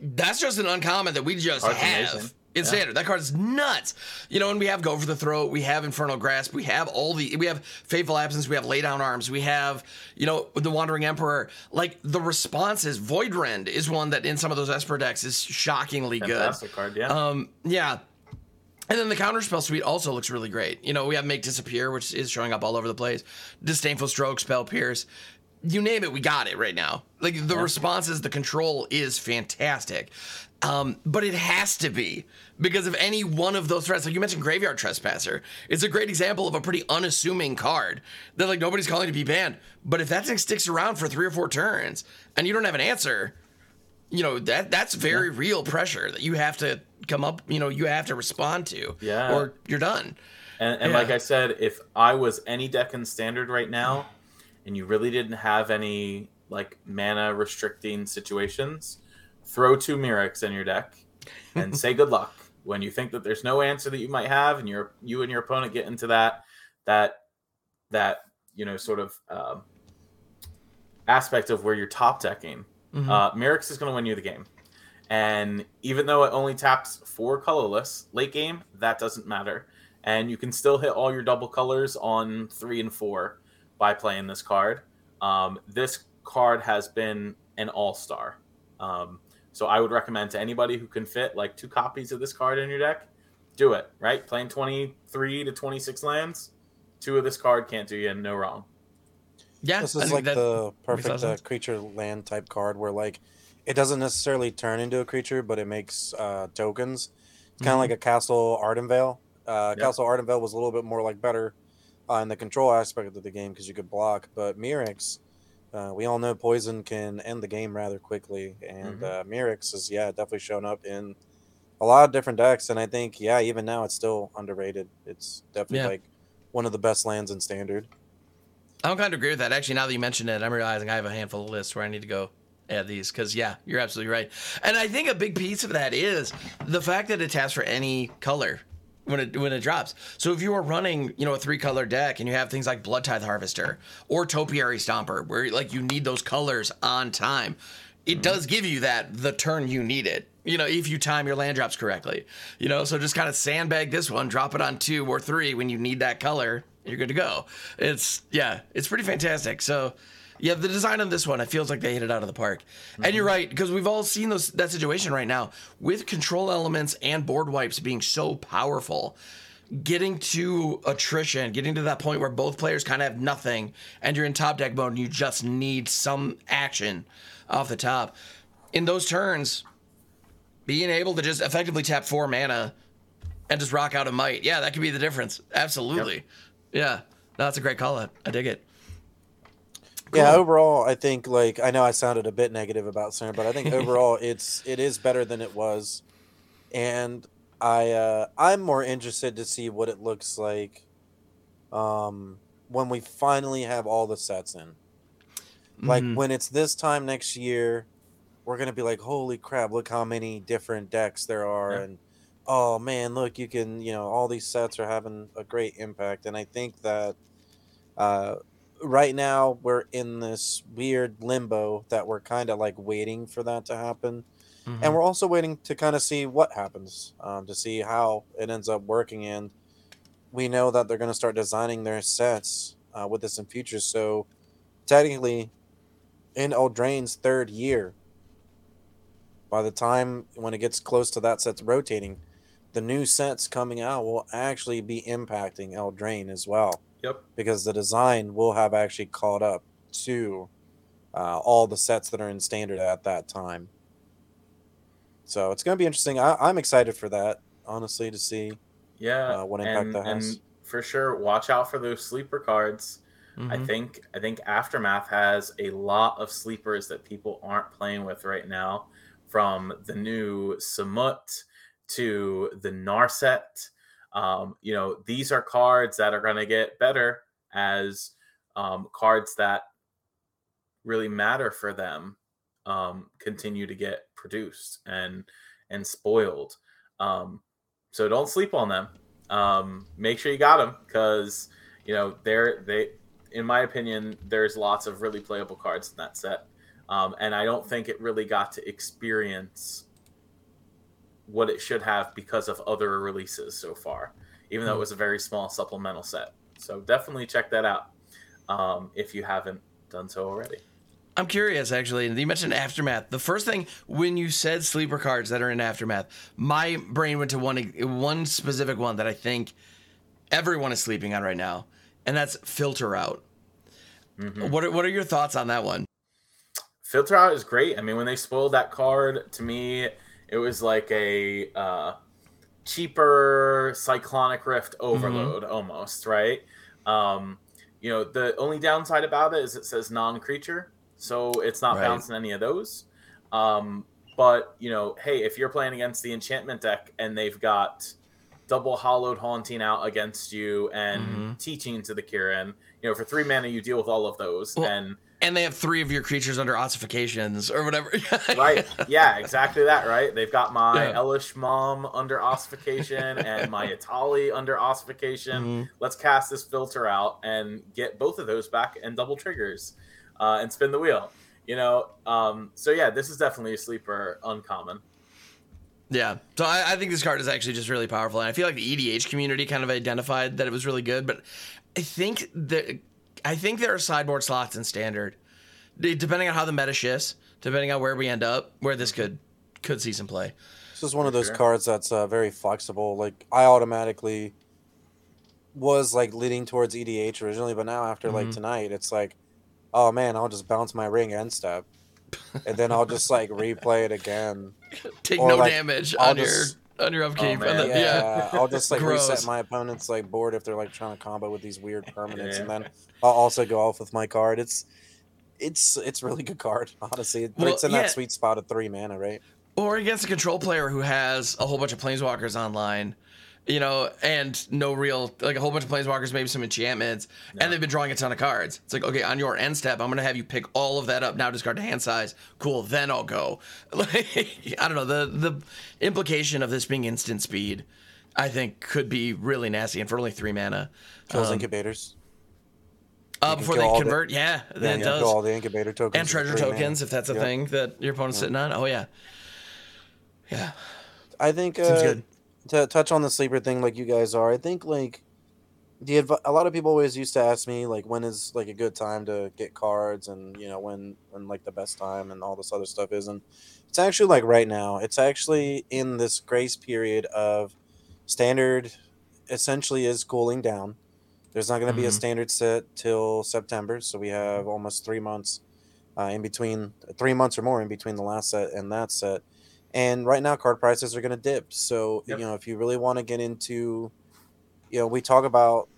[SPEAKER 1] That's just an uncommon that we just have. Amazing. In yeah. standard, that card is nuts. You know, and we have Go for the Throat, we have Infernal Grasp, we have all the, we have Fateful Absence, we have Lay Down Arms, we have, you know, the Wandering Emperor. Like the responses, Void Rend is one that in some of those Esper decks is shockingly
[SPEAKER 2] Fantastic
[SPEAKER 1] good.
[SPEAKER 2] card, yeah.
[SPEAKER 1] Um, yeah, and then the counterspell suite also looks really great. You know, we have Make Disappear, which is showing up all over the place. Disdainful Stroke, Spell Pierce. You name it, we got it right now. Like the responses, the control is fantastic. Um, but it has to be because of any one of those threats. Like you mentioned, Graveyard Trespasser. It's a great example of a pretty unassuming card that like nobody's calling to be banned. But if that thing sticks around for three or four turns and you don't have an answer, you know that that's very yeah. real pressure that you have to come up you know you have to respond to
[SPEAKER 2] yeah
[SPEAKER 1] or you're done
[SPEAKER 2] and, and yeah. like i said if i was any deck in standard right now and you really didn't have any like mana restricting situations throw two Mirrex in your deck and say good luck when you think that there's no answer that you might have and you're you and your opponent get into that that that you know sort of um, aspect of where you're top decking mm-hmm. uh, Mirrex is going to win you the game. And even though it only taps four colorless late game, that doesn't matter. And you can still hit all your double colors on three and four by playing this card. Um, this card has been an all star. Um, so I would recommend to anybody who can fit like two copies of this card in your deck, do it, right? Playing 23 to 26 lands, two of this card can't do you no wrong.
[SPEAKER 3] Yeah, this is like the perfect uh, creature land type card where like it doesn't necessarily turn into a creature, but it makes uh, tokens. It's kind of mm-hmm. like a Castle Ardenvale. Uh, yep. Castle Ardenvale was a little bit more like better uh, in the control aspect of the game because you could block, but Mirrex, uh, we all know poison can end the game rather quickly, and mm-hmm. uh, Mirrex has yeah definitely shown up in a lot of different decks, and I think yeah even now it's still underrated. It's definitely yeah. like one of the best lands in standard.
[SPEAKER 1] I'm kind of agree with that. Actually, now that you mention it, I'm realizing I have a handful of lists where I need to go add these because yeah, you're absolutely right. And I think a big piece of that is the fact that it taps for any color when it when it drops. So if you are running, you know, a three color deck and you have things like Blood Tithe Harvester or Topiary Stomper, where like you need those colors on time, it mm-hmm. does give you that the turn you need it. You know, if you time your land drops correctly. You know, so just kind of sandbag this one, drop it on two or three when you need that color, you're good to go. It's yeah, it's pretty fantastic. So yeah, the design on this one, it feels like they hit it out of the park. Mm-hmm. And you're right because we've all seen those that situation right now with control elements and board wipes being so powerful. Getting to attrition, getting to that point where both players kind of have nothing, and you're in top deck mode, and you just need some action off the top. In those turns, being able to just effectively tap four mana and just rock out a might, yeah, that could be the difference. Absolutely. Yep. Yeah, no, that's a great call out. I dig it.
[SPEAKER 3] Cool. Yeah, overall, I think like I know I sounded a bit negative about Center, but I think overall it's it is better than it was, and I uh, I'm more interested to see what it looks like, um, when we finally have all the sets in. Like mm-hmm. when it's this time next year, we're gonna be like, holy crap! Look how many different decks there are, yeah. and oh man, look, you can, you know, all these sets are having a great impact. And I think that uh, right now we're in this weird limbo that we're kind of like waiting for that to happen. Mm-hmm. And we're also waiting to kind of see what happens, um, to see how it ends up working. And we know that they're going to start designing their sets uh, with this in future. So technically, in Eldraine's third year, by the time when it gets close to that set's rotating, the new sets coming out will actually be impacting Eldraine as well.
[SPEAKER 2] Yep.
[SPEAKER 3] Because the design will have actually caught up to uh, all the sets that are in standard at that time. So it's going to be interesting. I, am excited for that, honestly, to see.
[SPEAKER 2] Yeah, uh, what impact and, that has. And for sure, watch out for those sleeper cards. Mm-hmm. I think I think Aftermath has a lot of sleepers that people aren't playing with right now, from the new Samut to the Narset. Um, you know, these are cards that are going to get better as um, cards that really matter for them um, continue to get produced and and spoiled. Um, so don't sleep on them. Um, make sure you got them because you know they're they. In my opinion, there's lots of really playable cards in that set, um, and I don't think it really got to experience what it should have because of other releases so far, even though it hmm. was a very small supplemental set. So definitely check that out um, if you haven't done so already.
[SPEAKER 1] I'm curious, actually. And you mentioned Aftermath. The first thing when you said sleeper cards that are in Aftermath, my brain went to one one specific one that I think everyone is sleeping on right now, and that's Filter Out. Mm-hmm. What are, what are your thoughts on that one?
[SPEAKER 2] Filter Out is great. I mean, when they spoiled that card, to me, it was like a uh, cheaper cyclonic rift overload mm-hmm. almost, right? Um, you know, the only downside about it is it says non-creature, so it's not right. bouncing any of those. Um, but you know, hey, if you're playing against the enchantment deck and they've got double Hallowed Haunting out against you and mm-hmm. Teachings of the Kirin, you know, for three mana you deal with all of those well, and
[SPEAKER 1] and they have three of your creatures under ossifications or whatever.
[SPEAKER 2] right. Yeah, exactly that, right? They've got my yeah. Elesh Norn under ossification and my Etali under ossification. Mm-hmm. Let's cast this filter out and get both of those back and double triggers uh, and spin the wheel. you know, um, so yeah, this is definitely a sleeper uncommon.
[SPEAKER 1] Yeah, so I, I, think this card is actually just really powerful, and I feel like the EDH community kind of identified that it was really good. But I think that I think there are sideboard slots in standard, depending on how the meta shifts, depending on where we end up, where this could could see some play.
[SPEAKER 3] This is one of those sure. cards that's uh, very flexible. Like I automatically was like leading towards EDH originally, but now after mm-hmm. like tonight, it's like, oh man, I'll just bounce my ring end step, and then I'll just like replay it again.
[SPEAKER 1] Take or, no like, damage I'll on just, your on your upkeep. Oh,
[SPEAKER 3] then, yeah, yeah, I'll just like Gross. reset my opponent's like board if they're like trying to combo with these weird permanents, yeah. and then I'll also go off with my card. It's it's it's really good card, honestly. But well, it's in yeah. that sweet spot of three mana, right?
[SPEAKER 1] Or against a control player who has a whole bunch of planeswalkers online you know, and no real like a whole bunch of planeswalkers, maybe some enchantments, no. and they've been drawing a ton of cards. It's like, okay, on your end step, I'm gonna have you pick all of that up. Now discard to hand size. Cool, then I'll go. Like I don't know, the the implication of this being instant speed, I think could be really nasty, and for only three mana.
[SPEAKER 3] Kills um, incubators.
[SPEAKER 1] Uh, before they convert, the, yeah, then yeah, it does.
[SPEAKER 3] all the incubator tokens
[SPEAKER 1] and treasure tokens, mana. if that's a yep. thing that your opponent's yep. sitting on. Oh yeah, yeah.
[SPEAKER 3] I think uh, to touch on the sleeper thing like you guys are, I think like the adv- a lot of people always used to ask me like when is like a good time to get cards and you know when when like the best time and all this other stuff is and it's actually like right now. It's actually in this grace period of standard essentially is cooling down. There's not going to mm-hmm. be a mm-hmm. standard set till September, so we have almost 3 months uh, in between 3 months or more in between the last set and that set and right now card prices are going to dip. So yep. you know if you really want to get into you know we talk about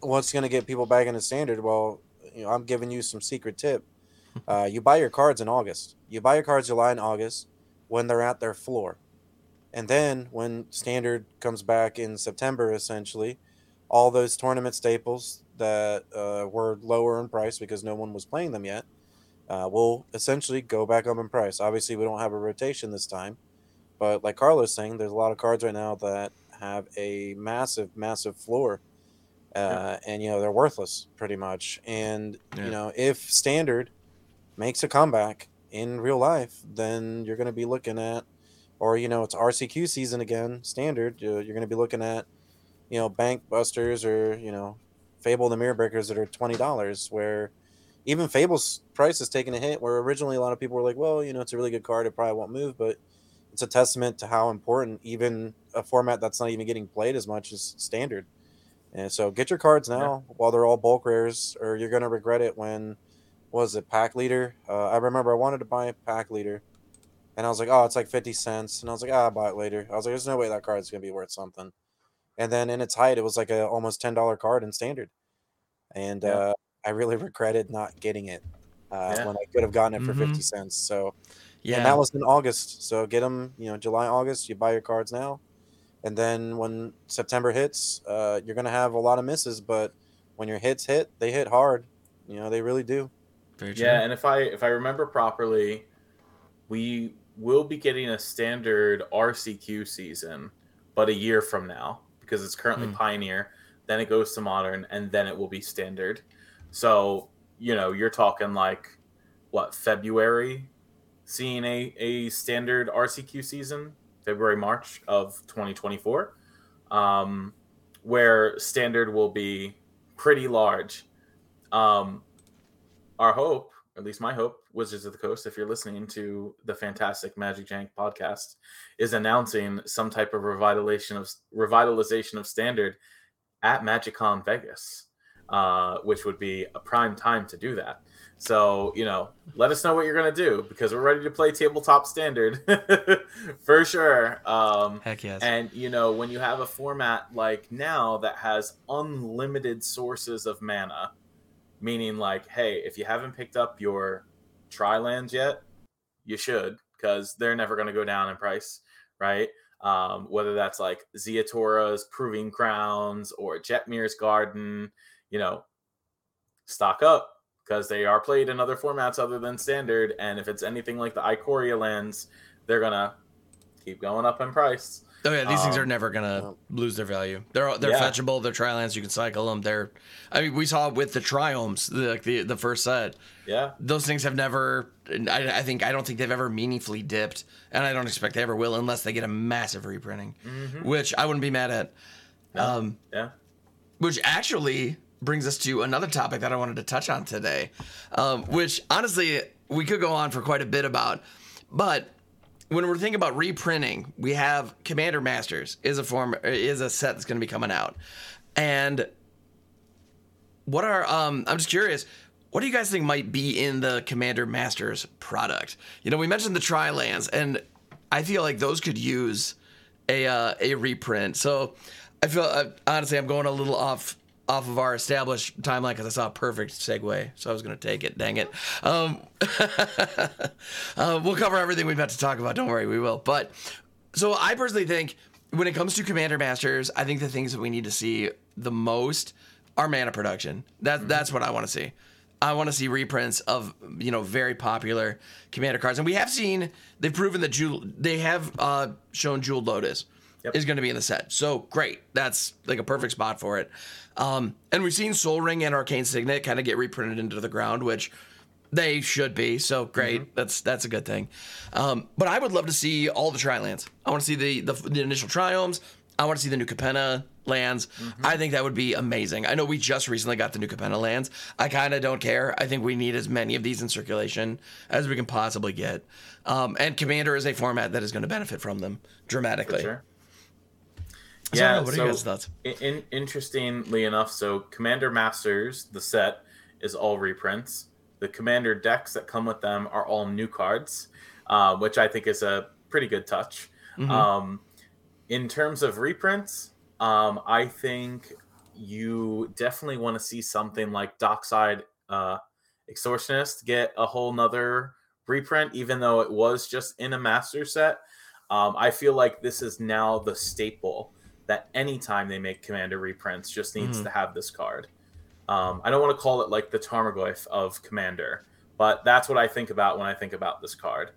[SPEAKER 3] what's going to get people back into standard. Well you know i'm giving you some secret tip. Uh, you buy your cards in august. You buy your cards july and august when they're at their floor. And then when standard comes back in september essentially all those tournament staples that uh, were lower in price because no one was playing them yet uh, will essentially go back up in price. Obviously, we don't have a rotation this time, but like Carlos saying, there's a lot of cards right now that have a massive, massive floor, uh, yeah. and you know they're worthless pretty much. And yeah. you know if standard makes a comeback in real life, then you're going to be looking at, or you know it's RCQ season again, standard. You're going to be looking at, you know, bank busters or you know, Fable the Mirror Breakers that are twenty dollars where even Fable's price is taking a hit. Where originally a lot of people were like, "Well, you know, it's a really good card. It probably won't move," but it's a testament to how important even a format that's not even getting played as much as standard. And so, get your cards now yeah. while they're all bulk rares, or you're gonna regret it when was it pack leader? Uh, I remember I wanted to buy pack leader, and I was like, "Oh, it's like fifty cents," and I was like, "Ah, I'll buy it later." I was like, "There's no way that card's gonna be worth something." And then in its height, it was like a almost ten dollar card in standard, and yeah. uh, I really regretted not getting it uh, yeah. when I could have gotten it for mm-hmm. 50 cents. So, yeah, and that was in August. So get them, you know, July, August, you buy your cards now. And then when September hits, uh, you're going to have a lot of misses, but when your hits hit, they hit hard. You know, they really do.
[SPEAKER 2] Yeah, and if I if I remember properly, we will be getting a standard RCQ season, but a year from now because it's currently mm. Pioneer. Then it goes to Modern, and then it will be Standard. So, you know, you're talking like what, February seeing a, a standard RCQ season, February, March of 2024, um, where standard will be pretty large. Um, our hope, at least my hope, Wizards of the Coast, if you're listening to the fantastic MagicJank podcast, is announcing some type of revitalization of revitalization of standard at MagicCon Vegas uh, which would be a prime time to do that. So, you know, let us know what you're going to do because we're ready to play tabletop standard for sure. Um,
[SPEAKER 1] Heck yes.
[SPEAKER 2] And, you know, when you have a format like now that has unlimited sources of mana, meaning like, hey, if you haven't picked up your tri lands yet, you should because they're never going to go down in price, right? Um, whether that's like Ziatora's Proving Ground or Jetmir's Garden, you know, stock up because they are played in other formats other than standard. And if it's anything like the Ikoria lands, they're gonna keep going up in price.
[SPEAKER 1] Oh yeah, these um, things are um, never gonna lose their value. They're they're yeah. fetchable. They're trilands. You can cycle them. They're, I mean, we saw with the triomes, the like the the first set.
[SPEAKER 2] Yeah,
[SPEAKER 1] those things have never. I, I think I don't think they've ever meaningfully dipped, and I don't expect they ever will unless they get a massive reprinting, mm-hmm. which I wouldn't be mad at.
[SPEAKER 2] Um, yeah.
[SPEAKER 1] Which actually brings us to another topic that I wanted to touch on today, um, which honestly we could go on for quite a bit about, but when we're thinking about reprinting, we have Commander Masters is a form is a set that's going to be coming out, and what are um I'm just curious. What do you guys think might be in the Commander Masters product? You know, we mentioned the Tri lands, and I feel like those could use a uh, a reprint. So I feel uh, honestly, I'm going a little off off of our established timeline because I saw a perfect segue, so I was going to take it. Dang it. Um, uh, we'll cover everything we've got to talk about. Don't worry, we will. But so I personally think when it comes to Commander Masters, I think the things that we need to see the most are mana production. That mm-hmm. that's what I want to see. I want to see reprints of you know very popular commander cards, and we have seen they've proven that Jewel, they have uh, shown Jeweled Lotus yep. is going to be in the set. So great, that's like a perfect spot for it. Um, and we've seen Sol Ring and Arcane Signet kind of get reprinted into the ground, which they should be. So great, mm-hmm. that's that's a good thing. Um, but I would love to see all the tri lands. I want to see the, the, the initial triomes. I want to see the new Capenna lands. Mm-hmm. I think that would be amazing. I know we just recently got the new Capenna lands. I kind of don't care. I think we need as many of these in circulation as we can possibly get. Um, and Commander is a format that is going to benefit from them dramatically. Sure.
[SPEAKER 2] Yeah, what so, are you guys' thoughts? In, interestingly enough, so Commander Masters, the set, is all reprints. The Commander decks that come with them are all new cards, uh, which I think is a pretty good touch. Mm-hmm. Um, in terms of reprints, um, I think you definitely want to see something like Dockside uh, Extortionist get a whole nother reprint, even though it was just in a master set. Um, I feel like this is now the staple that anytime they make commander reprints just needs mm-hmm. to have this card. Um, I don't want to call it like the Tarmogoyf of commander, but that's what I think about when I think about this card.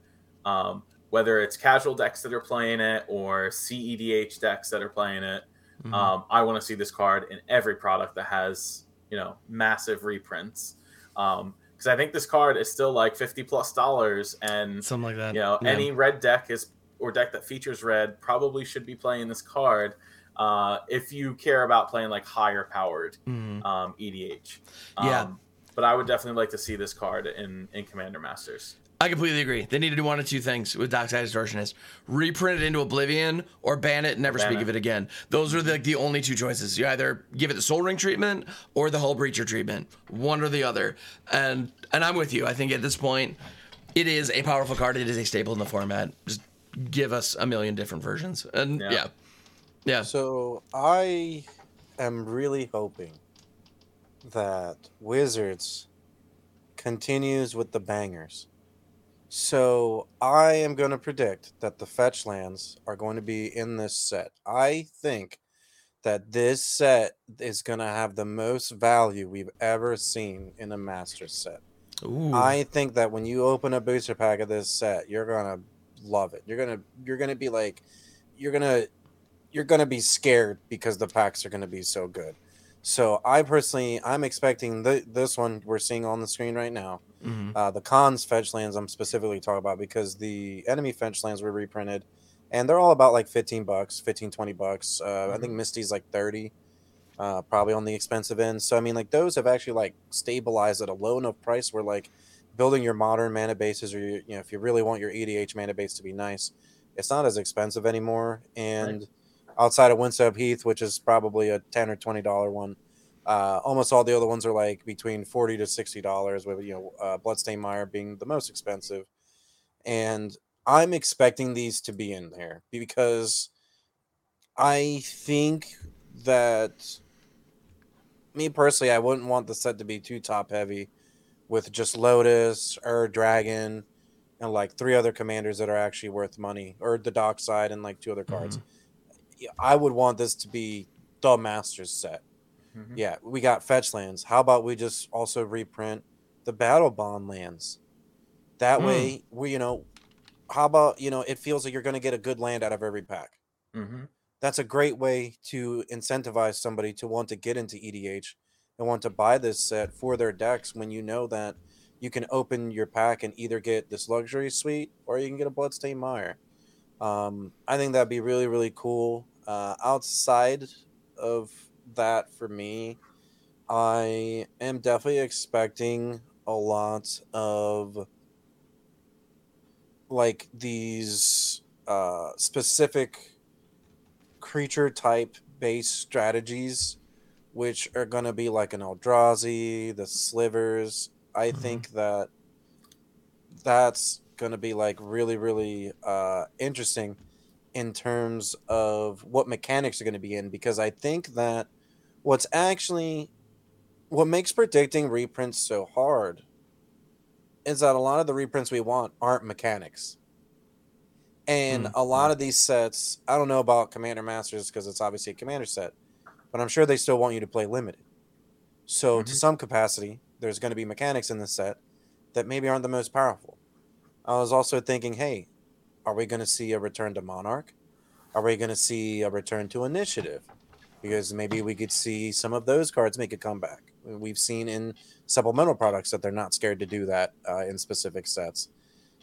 [SPEAKER 2] Um, whether it's casual decks that are playing it or CEDH decks that are playing it, mm-hmm. um, I want to see this card in every product that has you know massive reprints. because um, I think this card is still like fifty plus dollars, and
[SPEAKER 1] something like that.
[SPEAKER 2] You know, yeah. any red deck is or deck that features red probably should be playing this card uh, if you care about playing like higher powered mm. um, EDH. Um,
[SPEAKER 1] yeah.
[SPEAKER 2] But I would definitely like to see this card in, in Commander Masters.
[SPEAKER 1] I completely agree. They need to do one of two things with Dockside Extortionist: reprint it into Oblivion, or ban it and never ban speak it. of it again. Those are the, like the only two choices. You either give it the Sol Ring treatment or the Hull Breacher treatment, one or the other. And and I'm with you. I think at this point, it is a powerful card. It is a staple in the format. Just give us a million different versions. And yeah. yeah. Yeah.
[SPEAKER 3] So I am really hoping that Wizards continues with the bangers. So I am going to predict that the fetch lands are going to be in this set. I think that this set is going to have the most value we've ever seen in a master set. Ooh. I think that when you open a booster pack of this set, you're going to love it. You're going to you're going to be like you're going to you're going to be scared because the packs are going to be so good. So I personally, I'm expecting the, this one we're seeing on the screen right now. Mm-hmm. Uh, the Khans fetch lands I'm specifically talking about because the enemy fetch lands were reprinted and they're all about like 15 bucks, 15, 20 bucks. Uh, mm-hmm. I think mm-hmm. Misty's like 30, uh, probably on the expensive end. So, I mean, like those have actually like stabilized at a low enough price where like building your modern mana bases or, you know, if you really want your EDH mana base to be nice, it's not as expensive anymore. And, right outside of Windswept Heath, which is probably a ten or twenty dollar one. Uh, almost all the other ones are like between forty to sixty dollars, with you know uh, Bloodstained Mire being the most expensive. And I'm expecting these to be in there because I think that me personally, I wouldn't want the set to be too top heavy with just Lotus or Dragon and like three other commanders that are actually worth money, or the Dockside and like two other cards. Mm-hmm. I would want this to be the Masters set. Mm-hmm. Yeah, we got fetch lands. How about we just also reprint the battle bond lands? That mm. way, we you know, how about you know, it feels like you're going to get a good land out of every pack. mm-hmm. that's a great way to incentivize somebody to want to get into EDH and want to buy this set for their decks when you know that you can open your pack and either get this luxury suite or you can get a Bloodstained Mire. Um, I think that'd be really, really cool. Uh, outside of that, for me, I am definitely expecting a lot of like these uh, specific creature type based strategies, which are going to be like an Eldrazi, the slivers. I mm-hmm. think that that's going to be like really, really uh, interesting in terms of what mechanics are going to be in because I think that what's actually what makes predicting reprints so hard is that a lot of the reprints we want aren't mechanics. And mm-hmm. a lot of these sets, I don't know about Commander Masters because it's obviously a Commander set, but I'm sure they still want you to play limited. So, mm-hmm. to some capacity, there's going to be mechanics in the set that maybe aren't the most powerful. I was also thinking, hey, are we going to see a return to Monarch? Are we going to see a return to Initiative? Because maybe we could see some of those cards make a comeback. We've seen in supplemental products that they're not scared to do that uh, in specific sets.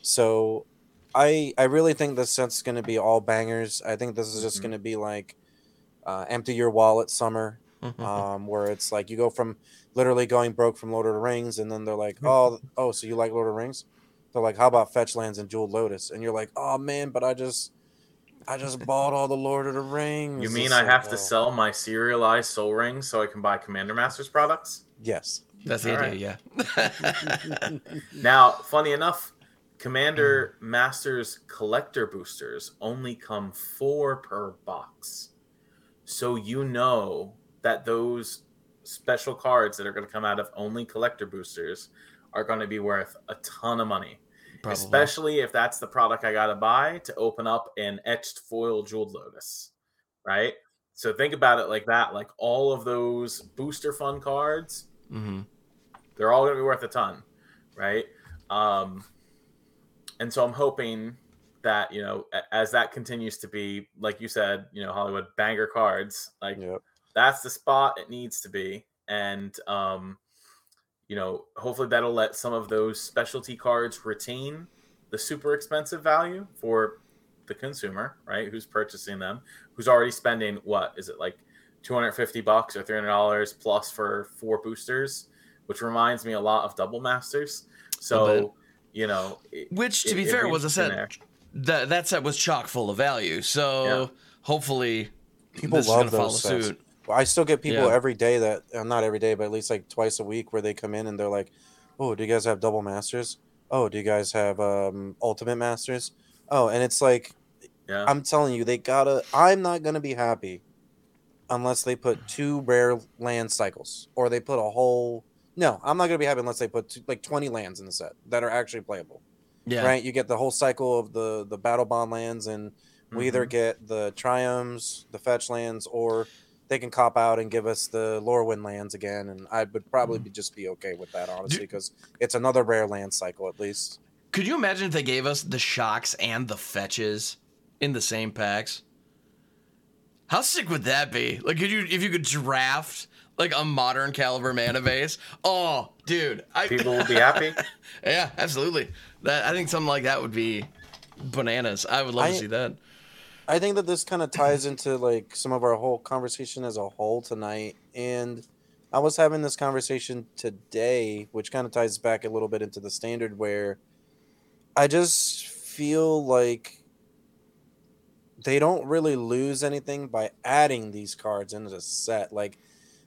[SPEAKER 3] So I I really think this set's going to be all bangers. I think this is just mm-hmm. going to be like uh, empty your wallet summer, um, where it's like you go from literally going broke from Lord of the Rings, and then they're like, oh oh, so you like Lord of the Rings? They're like, how about Fetch Lands and Jeweled Lotus? And you're like, oh man, but I just I just bought all the Lord of the Rings.
[SPEAKER 2] You mean I have to sell my serialized Sol Rings so I can buy Commander Masters products?
[SPEAKER 3] Yes.
[SPEAKER 1] That's the idea, right.
[SPEAKER 2] yeah. now, funny enough, Commander Masters collector boosters only come four per box. So you know that those special cards that are going to come out of only collector boosters are going to be worth a ton of money. Probably. Especially if that's the product I got to buy to open up an etched foil jeweled lotus, right? So think about it like that. Like all of those booster fun cards, mm-hmm. they're all going to be worth a ton, right? Um, and so I'm hoping that you know as that continues to be, like you said, you know Hollywood banger cards, like yep. that's the spot it needs to be, and um, you know, hopefully that'll let some of those specialty cards retain the super expensive value for the consumer, right? Who's purchasing them, who's already spending what is it like 250 bucks or 300 dollars plus for four boosters, which reminds me a lot of double masters. So, you know,
[SPEAKER 1] it, which to it, be fair was a set that that set was chock full of value. So yeah. hopefully
[SPEAKER 3] people this love those sets. Suit. I still get people yeah. every day that uh, not every day, but at least like twice a week where they come in and they're like, "Oh, do you guys have double masters? Oh, do you guys have um, ultimate masters? Oh, and it's like, yeah. I'm telling you, they gotta. I'm not gonna be happy unless they put two rare land cycles or they put a whole. No, I'm not gonna be happy unless they put two, like 20 lands in the set that are actually playable. Yeah. Right. You get the whole cycle of the the battle bond lands and. We mm-hmm. either get the triomes, the fetch lands, or they can cop out and give us the Lorwyn lands again, and I would probably mm. be, just be okay with that, honestly, because it's another rare land cycle at least.
[SPEAKER 1] Could you imagine if they gave us the shocks and the fetches in the same packs? How sick would that be? Like, could you if you could draft like a modern caliber mana base? Oh, dude,
[SPEAKER 2] I, people would be happy.
[SPEAKER 1] yeah, absolutely. That I think something like that would be bananas. I would love I, to see that.
[SPEAKER 3] I think that this kind of ties into like some of our whole conversation as a whole tonight. And I was having this conversation today, which kind of ties back a little bit into the standard where I just feel like they don't really lose anything by adding these cards into the set. Like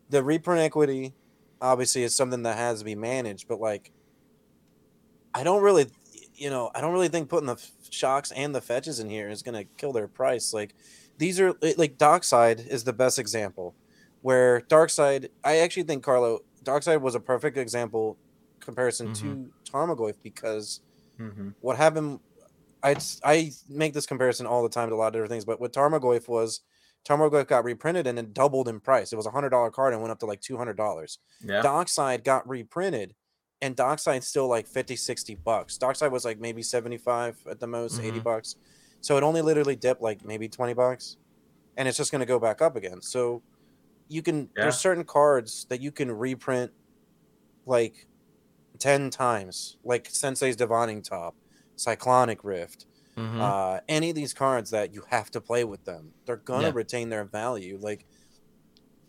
[SPEAKER 3] the reprint equity obviously is something that has to be managed, but like I don't really you know, I don't really think putting the shocks and the fetches in here is going to kill their price. Like these are like Dockside is the best example where Dockside, I actually think Carlo Dockside was a perfect example comparison mm-hmm. to Tarmogoyf because mm-hmm. what happened I I make this comparison all the time to a lot of different things, but what Tarmogoyf was Tarmogoyf got reprinted and it doubled in price. It was a hundred dollar card and went up to like two hundred dollars. Yeah. Dockside got reprinted and Dockside's still like 50, 60 bucks. Dockside was like maybe 75 at the most, mm-hmm. 80 bucks. So it only literally dipped like maybe 20 bucks. and it's just going to go back up again. So you can yeah. there's certain cards that you can reprint like 10 times, like Sensei's Divining Top, Cyclonic Rift. Mm-hmm. Uh, any of these cards that you have to play with them, they're gonna yeah. retain their value. Like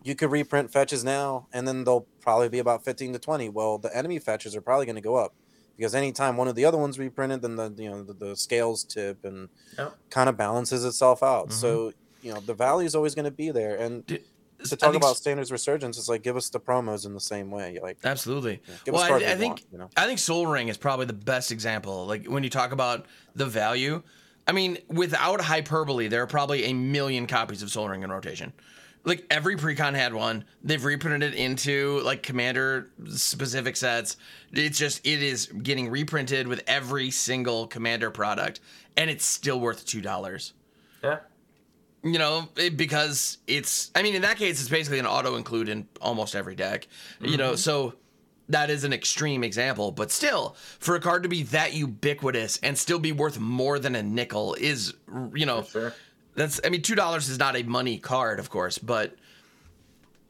[SPEAKER 3] you could reprint fetches now, and then they'll probably be about fifteen to twenty. Well, the enemy fetches are probably going to go up because anytime one of the other ones reprinted, then the you know the, the scales tip and yep. kind of balances itself out. Mm-hmm. So you know the value is always going to be there, and to talk about standards resurgence is like give us the promos in the same way. Like
[SPEAKER 1] absolutely. Yeah, well, I, I think want, you know? I think Sol Ring is probably the best example. Like when you talk about the value, I mean, without hyperbole, there are probably a million copies of Sol Ring in rotation. Like every precon had one. They've reprinted it into like commander specific sets. It's just it is getting reprinted with every single commander product, and it's still worth two dollars.
[SPEAKER 2] Yeah
[SPEAKER 1] you know, it, because it's, I mean, in that case, it's basically an auto include in almost every deck, mm-hmm. you know, mm-hmm. so that is an extreme example, but still, for a card to be that ubiquitous and still be worth more than a nickel is, you know, sure. That's, I mean, $2 is not a money card, of course, but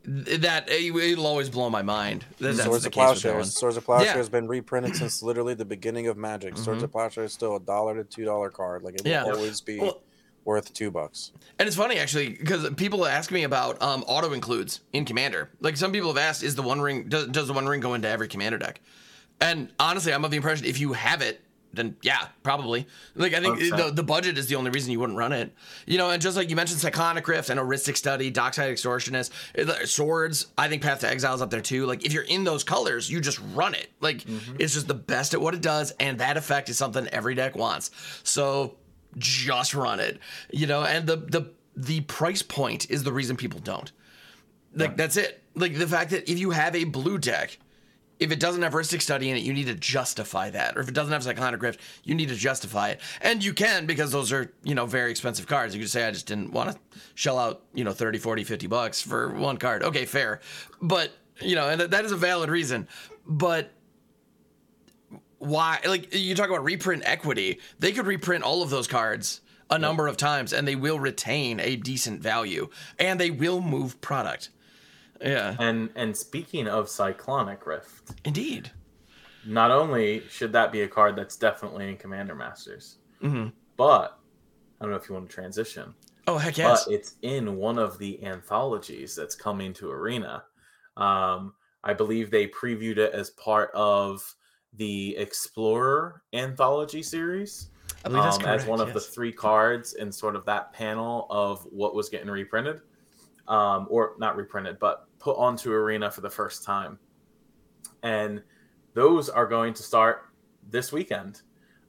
[SPEAKER 1] that it'll always blow my mind. That,
[SPEAKER 3] Swords of Plowshares. Swords of Plowshares yeah. has been reprinted since literally the beginning of Magic. Mm-hmm. Swords of Plowshares is still a dollar to two dollar card. Like it will yeah. always be. Well, worth two bucks.
[SPEAKER 1] And it's funny actually because people ask me about um, auto includes in Commander. Like some people have asked, is the One Ring does, does the One Ring go into every Commander deck? And honestly, I'm of the impression if you have it, then yeah, probably. Like I think the, the budget is the only reason you wouldn't run it. You know, and just like you mentioned, Cyclonic Rift and Rhystic Study, Dockside Extortionist, Swords. I think Path to Exile is up there too. Like if you're in those colors, you just run it. Like mm-hmm. it's just the best at what it does, and that effect is something every deck wants. So just run it, you know, and the the the price point is the reason people don't. Like yeah. that's it. Like the fact that if you have a blue deck, if it doesn't have Rhystic Study in it, you need to justify that. Or if it doesn't have Cyclonic Rift, you need to justify it. And you can because those are, you know, very expensive cards. You could say I just didn't want to shell out, you know, 30, 40, 50 bucks for one card. Okay, fair. But, you know, and that is a valid reason. But why like you talk about reprint equity they could reprint all of those cards a number of times and they will retain a decent value and they will move product yeah
[SPEAKER 2] and and speaking of cyclonic rift
[SPEAKER 1] indeed
[SPEAKER 2] not only should that be a card that's definitely in commander masters mm-hmm. but i don't know if you want to transition
[SPEAKER 1] oh heck yes
[SPEAKER 2] but it's in one of the anthologies that's coming to arena um i believe they previewed it as part of the Explorer anthology series. Um, as one of yes. the three cards in sort of that panel of what was getting reprinted, um, or not reprinted, but put onto Arena for the first time. And those are going to start this weekend.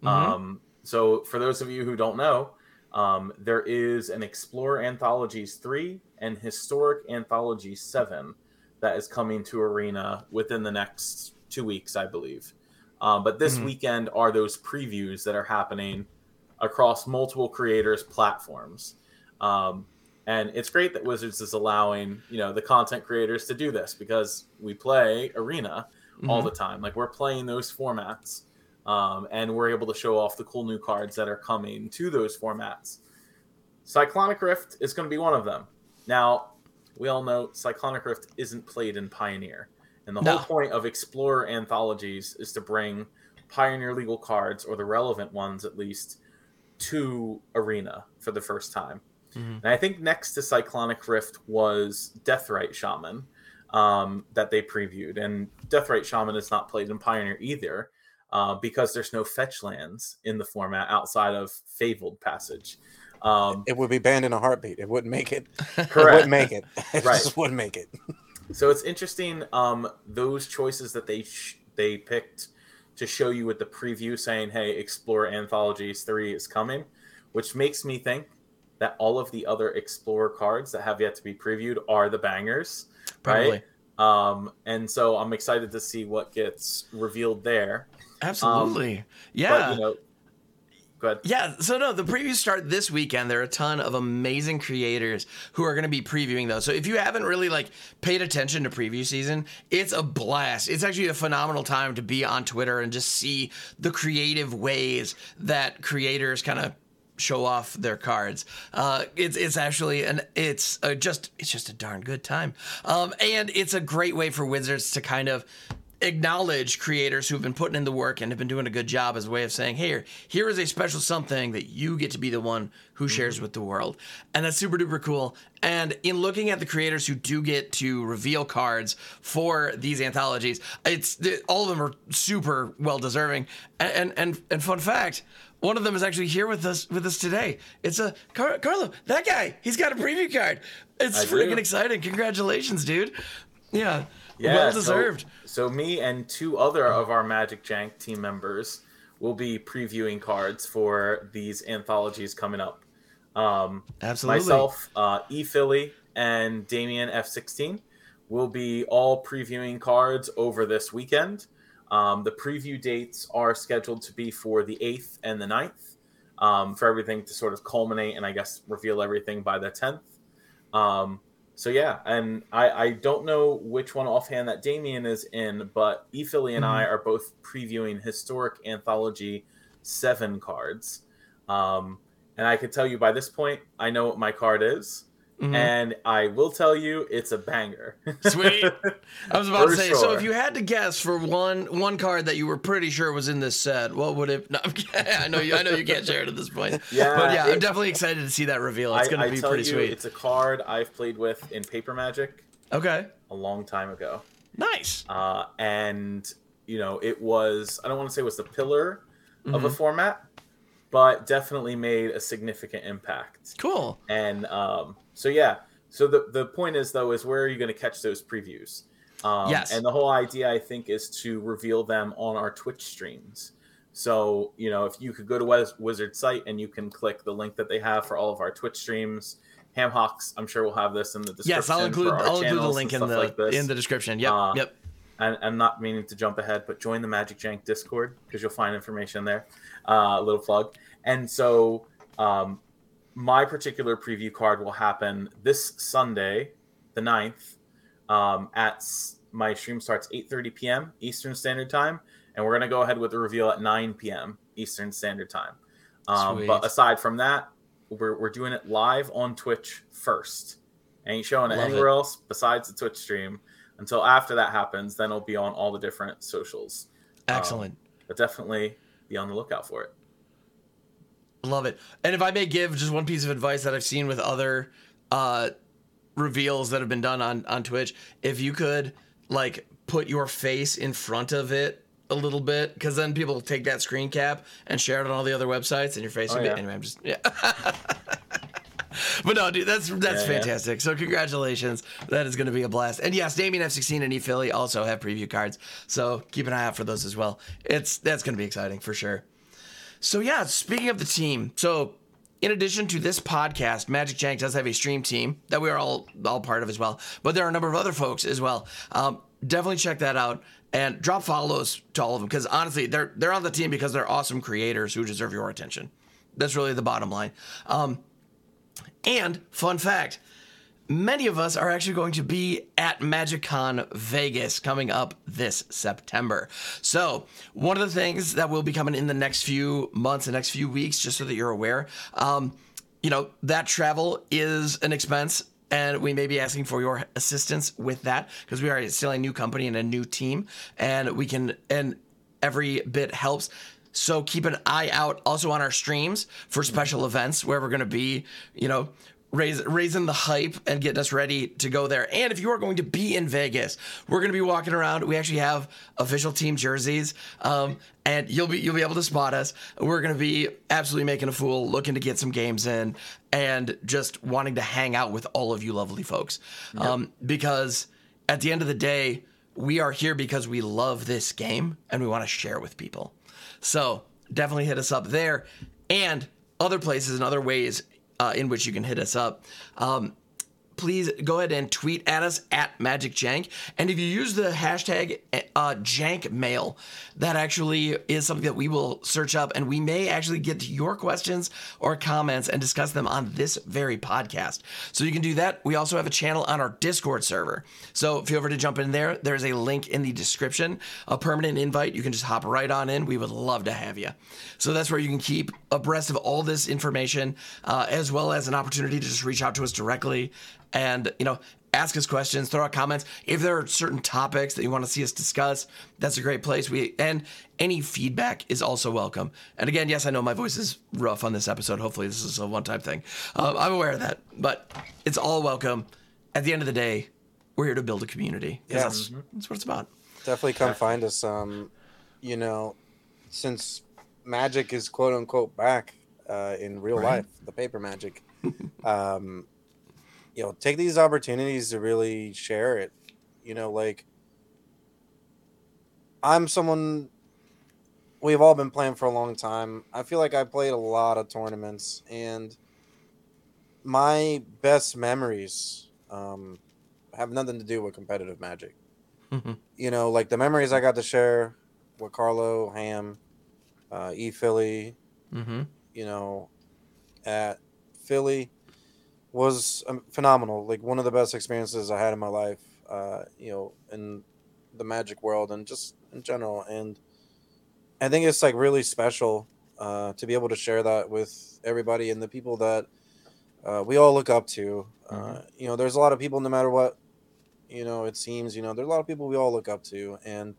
[SPEAKER 2] Mm-hmm. Um, so, for those of you who don't know, um, there is an Explorer Anthologies 3 and Historic Anthology 7 that is coming to Arena within the next two weeks, I believe. Um, but this mm-hmm. weekend are those previews that are happening across multiple creators' platforms. Um, and it's great that Wizards is allowing you know the content creators to do this because we play Arena mm-hmm. all the time. Like we're playing those formats, um, and we're able to show off the cool new cards that are coming to those formats. Cyclonic Rift is going to be one of them. Now, we all know Cyclonic Rift isn't played in Pioneer. And the no. whole point of Explorer anthologies is to bring Pioneer legal cards, or the relevant ones at least, to Arena for the first time. Mm-hmm. And I think next to Cyclonic Rift was Deathrite Shaman um, that they previewed. And Deathrite Shaman is not played in Pioneer either uh, because there's no fetch lands in the format outside of Fabled Passage.
[SPEAKER 3] Um, it would be banned in a heartbeat. It wouldn't make it. Correct. It wouldn't make it. It right. just wouldn't make it.
[SPEAKER 2] So it's interesting um, those choices that they sh- they picked to show you with the preview saying, "Hey, explore Anthologies 3 is coming," which makes me think that all of the other Explorer cards that have yet to be previewed are the bangers, Probably. right? Um, and so I'm excited to see what gets revealed there.
[SPEAKER 1] Absolutely. Um, yeah. But, you know, Go ahead. Yeah, so no, the previews start this weekend. There are a ton of amazing creators who are going to be previewing those. So if you haven't really like paid attention to preview season, it's a blast. It's actually a phenomenal time to be on Twitter and just see the creative ways that creators kind of show off their cards. Uh, it's it's actually an it's a just it's just a darn good time, um, and it's a great way for Wizards to kind of acknowledge creators who've been putting in the work and have been doing a good job as a way of saying, "Hey, here is a special something that you get to be the one who shares with the world," and that's super duper cool. And in looking at the creators who do get to reveal cards for these anthologies, it's all of them are super well deserving. And and and, and fun fact. One of them is actually here with us with us today. It's a Car- Carlo. That guy. He's got a preview card. It's I freaking do. exciting. Congratulations, dude. Yeah. Yeah, well deserved.
[SPEAKER 2] So, so, me and two other of our MagicJank team members will be previewing cards for these anthologies coming up. Um,
[SPEAKER 1] Absolutely.
[SPEAKER 2] Myself, uh, E Philly, and Damien F16 will be all previewing cards over this weekend. Um, the preview dates are scheduled to be for the 8th and the 9th um, for everything to sort of culminate and I guess reveal everything by the 10th. Um, so yeah, and I, I don't know which one offhand that Damien is in, but E Philly and mm-hmm. I are both previewing historic anthology seven cards. Um, and I can tell you by this point, I know what my card is. Mm-hmm. And I will tell you, it's a banger.
[SPEAKER 1] Sweet. I was about to say. Sure. So, if you had to guess for one one card that you were pretty sure was in this set, what would it? No, I know you. I know you can't share it at this point. Yeah, but yeah, it, I'm definitely excited to see that reveal. It's going to be pretty you, sweet.
[SPEAKER 2] It's a card I've played with in Paper Magic.
[SPEAKER 1] Okay.
[SPEAKER 2] A long time ago.
[SPEAKER 1] Nice.
[SPEAKER 2] Uh, and you know, it was. I don't want to say it was the pillar mm-hmm. of a mm-hmm. format, but definitely made a significant impact.
[SPEAKER 1] Cool.
[SPEAKER 2] And um, so yeah. So the the point is though is where are you going to catch those previews? Um, yes. And the whole idea I think is to reveal them on our Twitch streams. So you know if you could go to Wiz- Wizard site and you can click the link that they have for all of our Twitch streams. HamHocks, I'm sure we'll have this in the description.
[SPEAKER 1] Yes, I'll include I'll include the link in the like in the description. Yep, uh, yep.
[SPEAKER 2] And I'm not meaning to jump ahead, but join the MagicJank Discord because you'll find information there. Uh, a little plug. And so um, my particular preview card will happen this Sunday, the 9th, um, at my stream starts 8:30 p.m. Eastern Standard Time, and we're gonna go ahead with the reveal at 9 p.m. Eastern Standard Time. Um, but aside from that, we're, we're doing it live on Twitch first. Ain't showing it Love anywhere it. else besides the Twitch stream until after that happens. Then it'll be on all the different socials.
[SPEAKER 1] Excellent. Um,
[SPEAKER 2] but definitely be on the lookout for it.
[SPEAKER 1] Love it. And if I may give just one piece of advice that I've seen with other uh, reveals that have been done on on Twitch, if you could like put your face in front of it a little bit, because then people take that screen cap and share it on all the other websites, and your face. Oh, yeah. Be, anyway, I'm just yeah. but no, dude, that's that's yeah, fantastic. Yeah. So congratulations, that is going to be a blast. And yes, Damien F16 and E Philly also have preview cards, so keep an eye out for those as well. It's that's going to be exciting for sure. So yeah, speaking of the team, so in addition to this podcast, MagicJank does have a stream team that we are all all part of as well. But there are a number of other folks as well. Um, definitely check that out and drop follows to all of them because honestly, they're they're on the team because they're awesome creators who deserve your attention. That's really the bottom line. Um, and fun fact, many of us are actually going to be at MagicCon Vegas coming up this September. So, one of the things that will be coming in the next few months, the next few weeks, just so that you're aware, um, you know, that travel is an expense. And we may be asking for your assistance with that because we are still a new company and a new team, and we can, and every bit helps. So keep an eye out also on our streams for special events where we're going to be, you know, raise, raising the hype and getting us ready to go there. And if you are going to be in Vegas, we're going to be walking around. We actually have official team jerseys, um, and you'll be you'll be able to spot us. We're going to be absolutely making a fool, looking to get some games in, and just wanting to hang out with all of you lovely folks. Yep. Um, because at the end of the day, we are here because we love this game and we want to share with people. So definitely hit us up there and other places and other ways uh, in which you can hit us up. Um, please go ahead and tweet at us at MagicJank. And if you use the hashtag uh, Jank Mail, that actually is something that we will search up and we may actually get to your questions or comments and discuss them on this very podcast. So you can do that. We also have a channel on our Discord server. So feel free to jump in there. There's a link in the description, a permanent invite. You can just hop right on in. We would love to have you. So that's where you can keep abreast of all this information, uh, as well as an opportunity to just reach out to us directly and, you know, ask us questions, throw out comments. If there are certain topics that you want to see us discuss, that's a great place. We and any feedback is also welcome. And again, yes, I know my voice is rough on this episode. Hopefully, this is a one-time thing. Um, I'm aware of that, but it's all welcome. At the end of the day, we're here to build a community. Yeah, that's, mm-hmm. that's what it's about.
[SPEAKER 3] Definitely come find us. Um, you know, since magic is quote unquote back uh, in real right. life, the paper magic. um, you know, take these opportunities to really share it. You know, like I'm someone we've all been playing for a long time. I feel like I played a lot of tournaments and my best memories um, have nothing to do with competitive magic. Mm-hmm. You know, like the memories I got to share with Carlo, Ham, uh, E Philly, mm-hmm. you know, at Philly was um, phenomenal. Like one of the best experiences I had in my life. Uh, you know, in the magic world and just in general. And I think it's like really special uh, to be able to share that with everybody and the people that uh, we all look up to. Uh, mm-hmm. you know, there's a lot of people, no matter what, you know, it seems, you know, there's a lot of people we all look up to. And,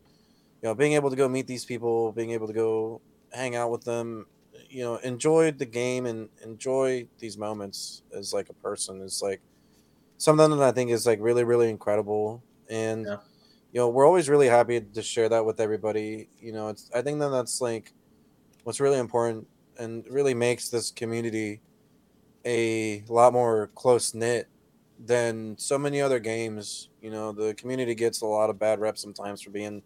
[SPEAKER 3] you know, being able to go meet these people, being able to go hang out with them you know enjoyed the game and enjoy these moments as like a person is like something that I think is like really really incredible. And yeah. you know we're always really happy to share that with everybody. You know it's I think that that's like what's really important and really makes this community a lot more close knit than so many other games. You know the community gets a lot of bad rep sometimes for being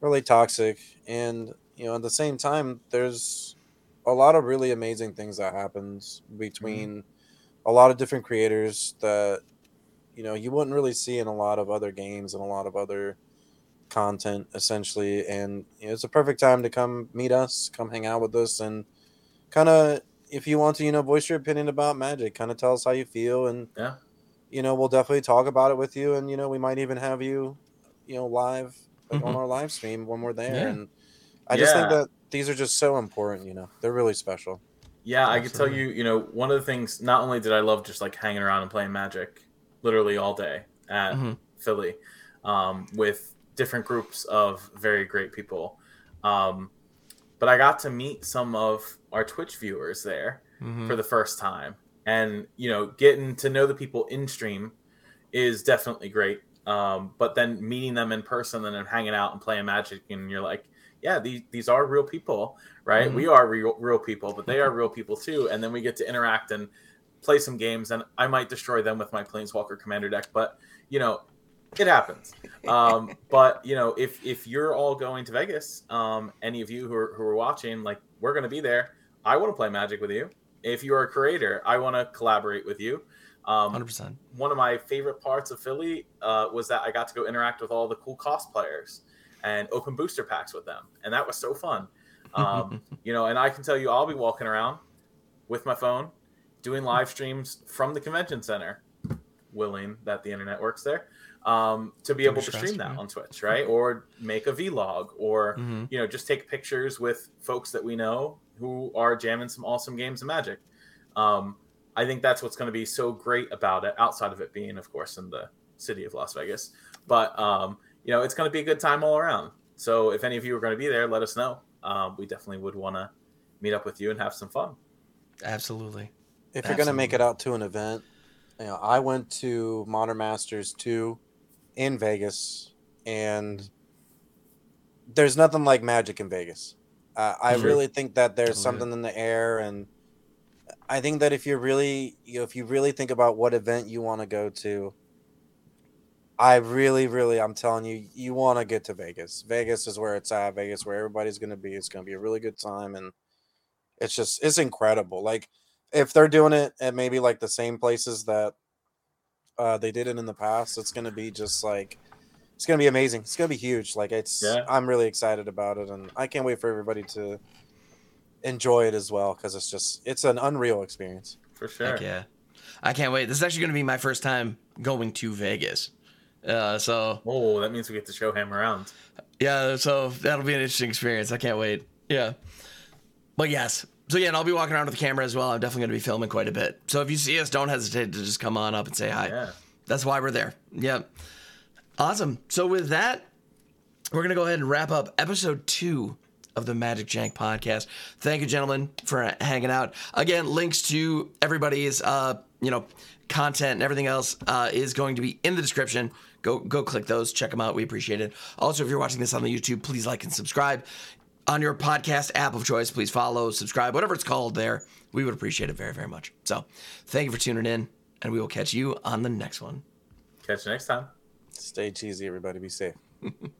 [SPEAKER 3] really toxic. And you know at the same time there's a lot of really amazing things that happens mm-hmm. between mm-hmm. a lot of different creators that you know you wouldn't really see in a lot of other games and a lot of other content essentially and you know, it's a perfect time to come meet us come hang out with us and kind of if you want to you know voice your opinion about magic kind of tell us how you feel and
[SPEAKER 2] yeah
[SPEAKER 3] you know we'll definitely talk about it with you and you know we might even have you you know live like, mm-hmm. on our live stream when we're there yeah. and i yeah. just think that these are just so important. You know, they're really special.
[SPEAKER 2] Yeah, Absolutely. I can tell you. You know, one of the things. Not only did I love just like hanging around and playing Magic, literally all day at mm-hmm. Philly, um, with different groups of very great people. Um, but I got to meet some of our Twitch viewers there mm-hmm. for the first time, and you know, getting to know the people in stream is definitely great. Um, but then meeting them in person and then hanging out and playing Magic, and you're like, yeah, these these are real people, right? Mm-hmm. We are real real people, but they are real people too. And then we get to interact and play some games, and I might destroy them with my Planeswalker Commander deck, but you know, it happens. Um, but you know, if if you're all going to Vegas, um, any of you who are who are watching, like we're going to be there. I want to play Magic with you. If you're a creator, I want to collaborate with you.
[SPEAKER 1] Um, 100%.
[SPEAKER 2] One of my favorite parts of Philly uh, was that I got to go interact with all the cool cosplayers and open booster packs with them, and that was so fun. Um, you know, and I can tell you, I'll be walking around with my phone, doing live streams from the convention center, willing that the internet works there, um, to be able to stream that on Twitch, right? Or make a vlog, or mm-hmm. you know, just take pictures with folks that we know who are jamming some awesome games of Magic. Um, I think that's what's going to be so great about it, outside of it being, of course, in the city of Las Vegas. But um, you know, it's going to be a good time all around. So if any of you are going to be there, let us know. Um, we definitely would want to meet up with you and have some fun.
[SPEAKER 1] Absolutely.
[SPEAKER 3] If you're going to make it out to an event, you know, I went to Modern Masters 2 in Vegas, and there's nothing like magic in Vegas. Uh, I mm-hmm. really think that there's something in the air, and I think that if you're really, you know, if you really think about what event you want to go to, I really, really, I'm telling you, you want to get to Vegas. Vegas is where it's at. Vegas, where everybody's going to be. It's going to be a really good time, and it's just, it's incredible. Like if they're doing it at maybe like the same places that uh, they did it in the past, it's going to be just like, it's going to be amazing. It's going to be huge. Like it's, yeah. I'm really excited about it, and I can't wait for everybody to enjoy it as well because it's just, it's an unreal experience.
[SPEAKER 2] For sure. Heck
[SPEAKER 1] yeah. I can't wait. This is actually going to be my first time going to Vegas. Uh, so
[SPEAKER 2] oh, that means we get to show him around.
[SPEAKER 1] Yeah, so that'll be an interesting experience. I can't wait. Yeah, but yes, so yeah, and I'll be walking around with the camera as well. I'm definitely going to be filming quite a bit. So if you see us, don't hesitate to just come on up and say hi.
[SPEAKER 2] Yeah.
[SPEAKER 1] That's why we're there. Yep. Awesome. So with that, we're gonna go ahead and wrap up episode two of the MagicJank podcast. Thank you, gentlemen, for hanging out. Again, links to everybody's uh, you know content and everything else uh, is going to be in the description. Go go click those, check them out. We appreciate it. Also, if you're watching this on the YouTube, please like and subscribe on your podcast app of choice. Please follow, subscribe, whatever it's called. There, we would appreciate it very very much. So, thank you for tuning in, and we will catch you on the next one.
[SPEAKER 2] Catch you next time.
[SPEAKER 3] Stay cheesy, everybody. Be safe.